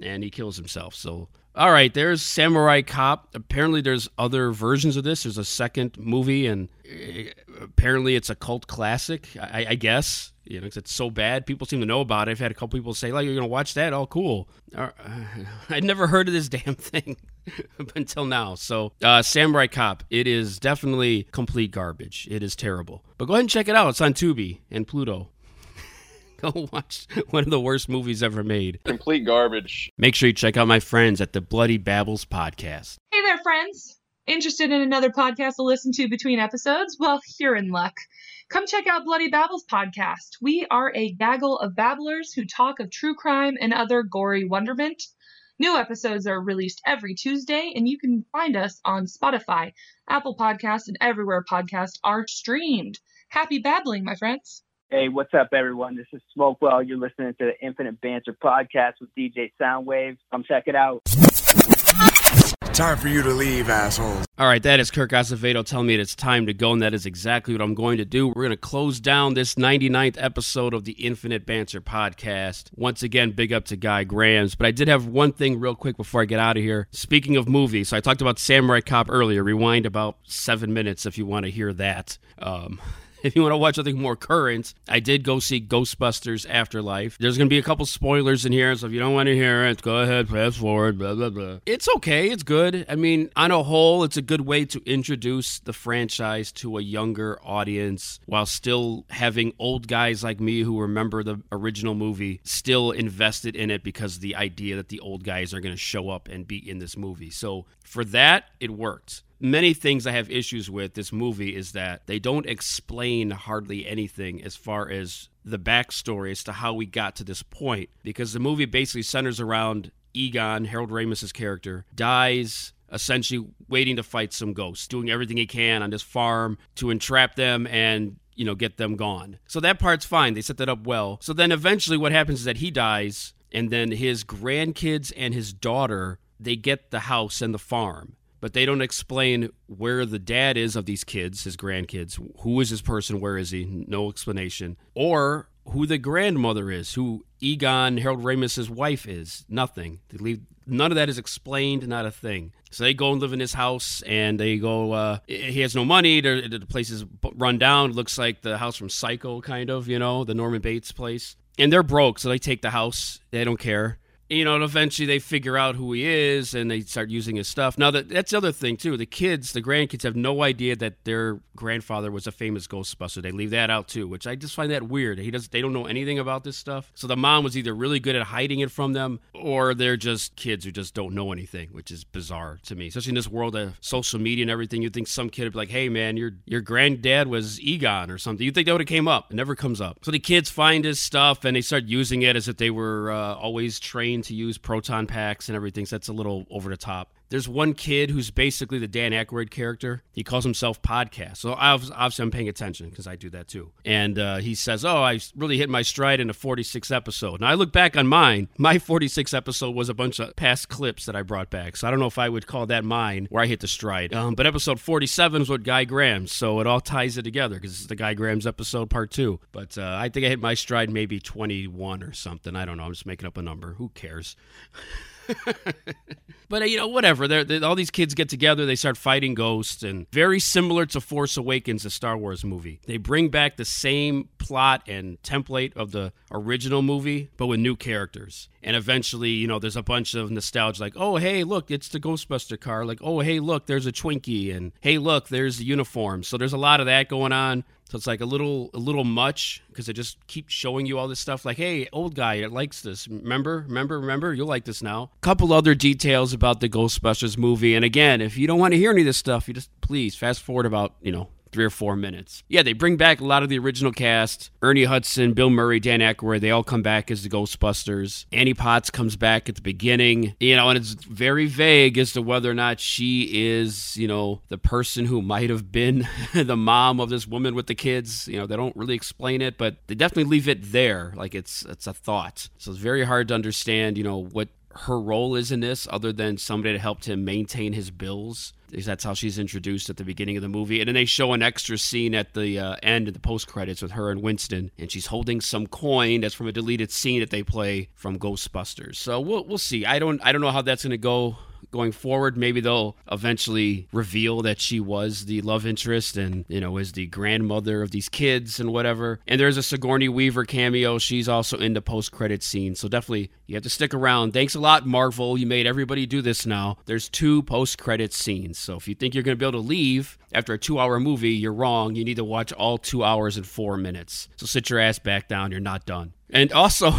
and he kills himself. So All right, there's Samurai Cop. Apparently, there's other versions of this. There's a second movie, and uh, apparently, it's a cult classic. I, I guess you know, it's so bad. People seem to know about it. I've had a couple people say, "Like, you're gonna watch that? Oh, cool." Uh, I'd never heard of this damn thing until now. So, uh, Samurai Cop. It is definitely complete garbage. It is terrible. But go ahead and check it out. It's on Tubi and Pluto. go watch one of the worst movies ever made. Complete garbage. Make sure you check out my friends at the Bloody Babbles podcast. Hey there, friends. Interested in another podcast to listen to between episodes? Well, you're in luck. Come check out Bloody Babbles podcast. We are a gaggle of babblers who talk of true crime and other gory wonderment. New episodes are released every Tuesday, and you can find us on Spotify, Apple Podcasts, and everywhere podcasts are streamed. Happy babbling, my friends. Hey, what's up, everyone? This is Smokewell. You're listening to the Infinite Banter podcast with DJ Soundwave. Come check it out. Time for you to leave, assholes. All right, that is Kirk Acevedo telling me it's time to go, and that is exactly what I'm going to do. We're going to close down this 99th episode of the Infinite Banter podcast. Once again, big up to Guy Grams. But I did have one thing real quick before I get out of here. Speaking of movies, so I talked about Samurai Cop earlier. Rewind about seven minutes if you want to hear that. Um, if you want to watch something more current, I did go see Ghostbusters Afterlife. There's going to be a couple spoilers in here, so if you don't want to hear it, go ahead, fast forward, blah, blah, blah. It's okay. It's good. I mean, on a whole, it's a good way to introduce the franchise to a younger audience while still having old guys like me who remember the original movie still invested in it because the idea that the old guys are going to show up and be in this movie. So for that, it worked many things I have issues with this movie is that they don't explain hardly anything as far as the backstory as to how we got to this point. Because the movie basically centers around Egon, Harold Ramis's character, dies essentially waiting to fight some ghosts, doing everything he can on this farm to entrap them and you know get them gone. So that part's fine. They set that up well. So then eventually what happens is that he dies and then his grandkids and his daughter they get the house and the farm but they don't explain where the dad is of these kids, his grandkids. Who is this person? Where is he? No explanation. Or who the grandmother is, who Egon, Harold Ramis's wife is. Nothing. They leave. None of that is explained. Not a thing. So they go and live in his house, and they go. Uh, he has no money. The, place is run down. Looks like the house from Psycho, kind of. You know, the Norman Bates place. And they're broke, so they take the house. They don't care you know, and eventually they figure out who he is and they start using his stuff. Now, that, that's the other thing, too. The kids, the grandkids, have no idea that their grandfather was a famous Ghostbuster. They leave that out, too, which I just find that weird. He does, they don't know anything about this stuff. So the mom was either really good at hiding it from them or they're just kids who just don't know anything, which is bizarre to me. Especially in this world of social media and everything, you'd think some kid would be like, hey, man, your, your granddad was Egon or something. You'd think that would have came up. It never comes up. So the kids find his stuff and they start using it as if they were uh, always trained to use proton packs and everything. So that's a little over the top. There's one kid who's basically the Dan Aykroyd character. He calls himself Podcast. So obviously I'm paying attention because I do that too. And uh, he says, "Oh, I really hit my stride in a 46 episode." Now I look back on mine. My 46 episode was a bunch of past clips that I brought back. So I don't know if I would call that mine where I hit the stride. Um, but episode 47 is what Guy Grams. So it all ties it together because it's the Guy Grams episode part two. But uh, I think I hit my stride maybe 21 or something. I don't know. I'm just making up a number. Who cares? but uh, you know, whatever. They're, they're, all these kids get together. They start fighting ghosts, and very similar to Force Awakens, a Star Wars movie. They bring back the same plot and template of the original movie, but with new characters. And eventually, you know, there's a bunch of nostalgia, like, oh, hey, look, it's the Ghostbuster car. Like, oh, hey, look, there's a Twinkie, and hey, look, there's the uniform. So there's a lot of that going on. So it's like a little a little much because they just keep showing you all this stuff like, hey, old guy it likes this. Remember, remember, remember, you'll like this now. Couple other details about the Ghostbusters movie. And again, if you don't want to hear any of this stuff, you just please fast forward about, you know, three or four minutes. Yeah, they bring back a lot of the original cast. Ernie Hudson, Bill Murray, Dan Aykroyd, they all come back as the Ghostbusters. Annie Potts comes back at the beginning, you know, and it's very vague as to whether or not she is, you know, the person who might have been the mom of this woman with the kids. You know, they don't really explain it, but they definitely leave it there, like it's it's a thought. So it's very hard to understand, you know, what her role is in this, other than somebody that helped him maintain his bills. Because that's how she's introduced at the beginning of the movie, and then they show an extra scene at the uh, end of the post credits with her and Winston, and she's holding some coin that's from a deleted scene that they play from Ghostbusters. So we'll we'll see. I don't I don't know how that's going to go going forward. Maybe they'll eventually reveal that she was the love interest and, you know, is the grandmother of these kids and whatever. And there's a Sigourney Weaver cameo. She's also in the post credit scene. So definitely you have to stick around. Thanks a lot, Marvel. You made everybody do this now. There's two post credit scenes. So if you think you're going to be able to leave after a two hour movie, you're wrong. You need to watch all two hours and four minutes. So sit your ass back down. You're not done. And also,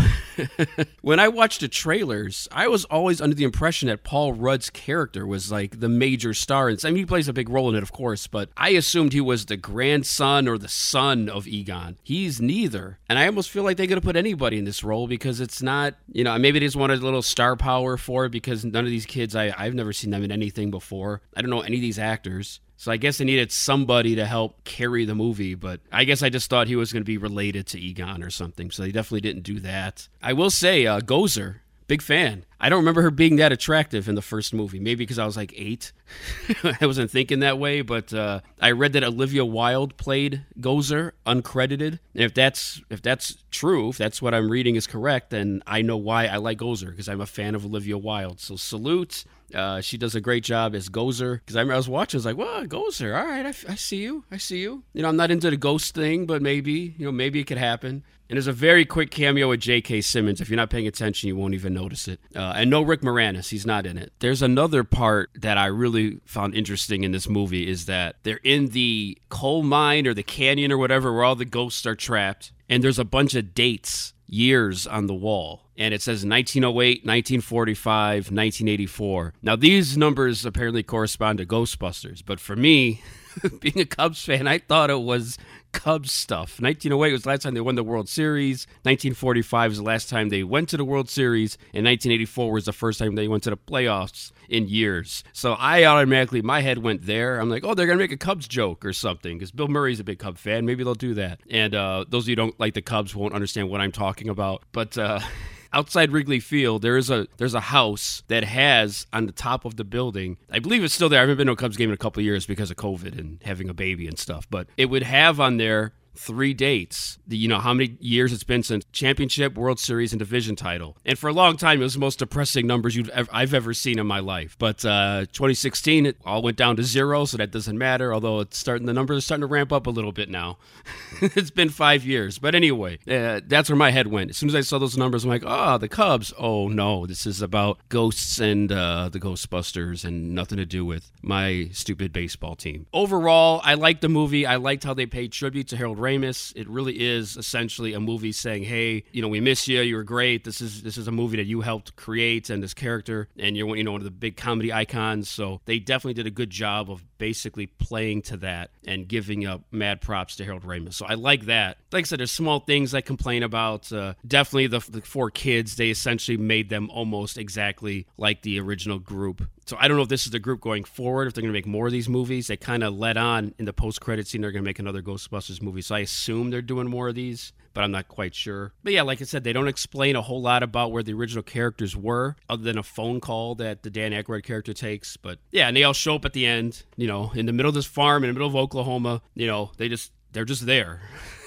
when I watched the trailers, I was always under the impression that Paul Rudd's character was like the major star. And I mean, he plays a big role in it, of course, but I assumed he was the grandson or the son of Egon. He's neither. And I almost feel like they could have put anybody in this role because it's not, you know, maybe they just wanted a little star power for it because none of these kids, I, I've never seen them in anything before. I don't know any of these actors. So I guess they needed somebody to help carry the movie, but I guess I just thought he was going to be related to Egon or something. So they definitely didn't do that. I will say, uh, Gozer, big fan. I don't remember her being that attractive in the first movie. Maybe because I was like eight. I wasn't thinking that way, but uh, I read that Olivia Wilde played Gozer uncredited. And if that's if that's true, if that's what I'm reading is correct, then I know why I like Gozer because I'm a fan of Olivia Wilde. So salute. Uh, she does a great job as Gozer. Because I, I was watching, I was like, "Well, Gozer, all right, I, I see you, I see you." You know, I'm not into the ghost thing, but maybe, you know, maybe it could happen. And there's a very quick cameo with J.K. Simmons. If you're not paying attention, you won't even notice it. Uh, and no Rick Moranis, he's not in it. There's another part that I really found interesting in this movie is that they're in the coal mine or the canyon or whatever where all the ghosts are trapped, and there's a bunch of dates years on the wall. And it says 1908, 1945, 1984. Now, these numbers apparently correspond to Ghostbusters, but for me, being a Cubs fan, I thought it was Cubs stuff. 1908 was the last time they won the World Series. 1945 was the last time they went to the World Series. And 1984 was the first time they went to the playoffs in years. So I automatically, my head went there. I'm like, oh, they're going to make a Cubs joke or something because Bill Murray's a big Cub fan. Maybe they'll do that. And uh, those of you who don't like the Cubs won't understand what I'm talking about. But. Uh, outside Wrigley Field, there is a there's a house that has on the top of the building. I believe it's still there. I haven't been to a Cubs game in a couple years because of COVID and having a baby and stuff. But it would have on there three dates. You know how many years it's been since championship, World Series, and division title. And for a long time, it was the most depressing numbers you've ever, I've ever seen in my life. But uh, 2016, it all went down to zero, so that doesn't matter. Although it's starting, the numbers are starting to ramp up a little bit now. it's been five years, but anyway, uh, that's where my head went. As soon as I saw those numbers, I'm like, oh, the Cubs. Oh no, this is about ghosts and uh, the Ghostbusters, and nothing to do with my stupid baseball team. Overall, I liked the movie. I liked how they paid tribute to Harold Ramis. It really is essentially a movie saying, "Hey, you know, we miss you. You were great. This is this is a movie that you helped create and this character, and you're you know one of the big comedy icons." So they definitely did a good job of basically playing to that and giving up mad props to Harold Ramis. So I like that. Like I said, there's small things I complain about. Uh, definitely the, the four kids. They essentially made them almost exactly like the original group. So I don't know if this is the group going forward, if they're going to make more of these movies. They kind of let on in the post credit scene they're going to make another Ghostbusters movie. So I assume they're doing more of these, but I'm not quite sure. But yeah, like I said, they don't explain a whole lot about where the original characters were, other than a phone call that the Dan Aykroyd character takes. But yeah, and they all show up at the end, you know, in the middle of this farm, in the middle of Oklahoma. You know, they just they're just there.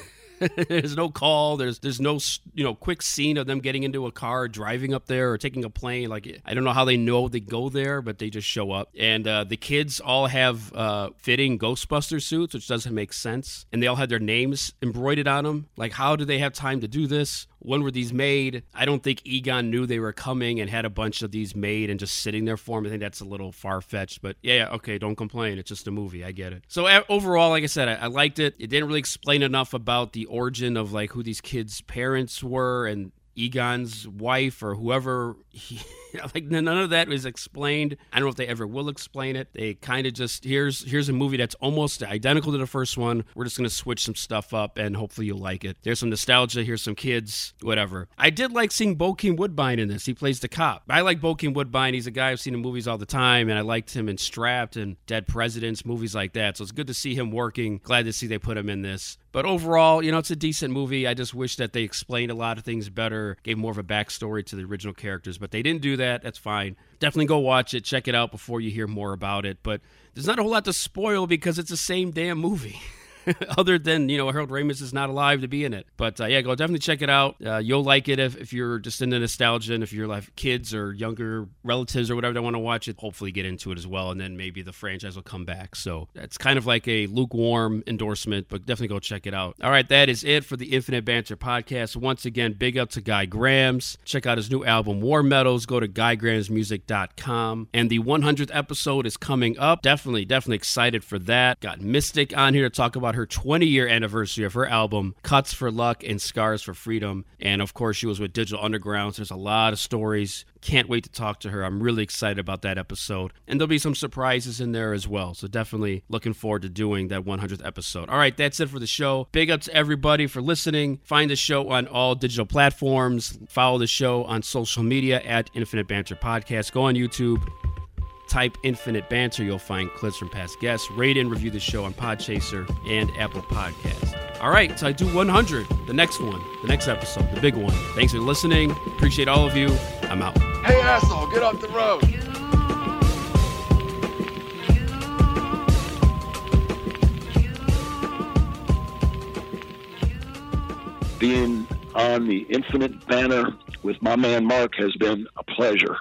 there's no call. There's there's no you know quick scene of them getting into a car, driving up there, or taking a plane. Like I don't know how they know they go there, but they just show up. And uh, the kids all have uh, fitting Ghostbuster suits, which doesn't make sense. And they all had their names embroidered on them. Like how do they have time to do this? When were these made? I don't think Egon knew they were coming and had a bunch of these made and just sitting there for him. I think that's a little far fetched, but yeah, okay, don't complain. It's just a movie. I get it. So overall, like I said, I, I liked it. It didn't really explain enough about the origin of like who these kids' parents were and Egon's wife or whoever. He, like none of that is explained. I don't know if they ever will explain it. They kind of just here's here's a movie that's almost identical to the first one. We're just gonna switch some stuff up and hopefully you'll like it. There's some nostalgia. Here's some kids. Whatever. I did like seeing Bokeem Woodbine in this. He plays the cop. I like Bokeem Woodbine. He's a guy I've seen in movies all the time, and I liked him in Strapped and Dead Presidents, movies like that. So it's good to see him working. Glad to see they put him in this. But overall, you know, it's a decent movie. I just wish that they explained a lot of things better, gave more of a backstory to the original characters, but they didn't do that. That's fine. Definitely go watch it, check it out before you hear more about it. But there's not a whole lot to spoil because it's the same damn movie. other than you know Harold Ramis is not alive to be in it. But uh, yeah, go definitely check it out. Uh, you'll like it if, if you're just into nostalgia and if you're like kids or younger relatives or whatever that want to watch it. Hopefully get into it as well, and then maybe the franchise will come back. So it's kind of like a lukewarm endorsement, but definitely go check it out. All right, that is it for the Infinite Banter podcast. Once again, big up to Guy Grams. Check out his new album War Medals. Go to guygramsmusic.com. And the 100th episode is coming up. Definitely, definitely excited for that. Got Mystic on here to talk about her 20 year anniversary of her album Cuts for Luck and Scars for Freedom. And of course, she was with Digital Underground. So there's a lot of stories. Can't wait to talk to her. I'm really excited about that episode. And there'll be some surprises in there as well. So definitely looking forward to doing that 100th episode. All right, that's it for the show. Big up to everybody for listening. Find the show on all digital platforms. Follow the show on social media at Infinite Banter Podcast. Go on YouTube type Infinite Banter. You'll find clips from past guests. Rate and review the show on Podchaser and Apple Podcasts. All right, so I do 100, the next one, the next episode, the big one. Thanks for listening. Appreciate all of you. I'm out. Hey, asshole, get off the road. Being on the Infinite Banter with my man Mark has been a pleasure.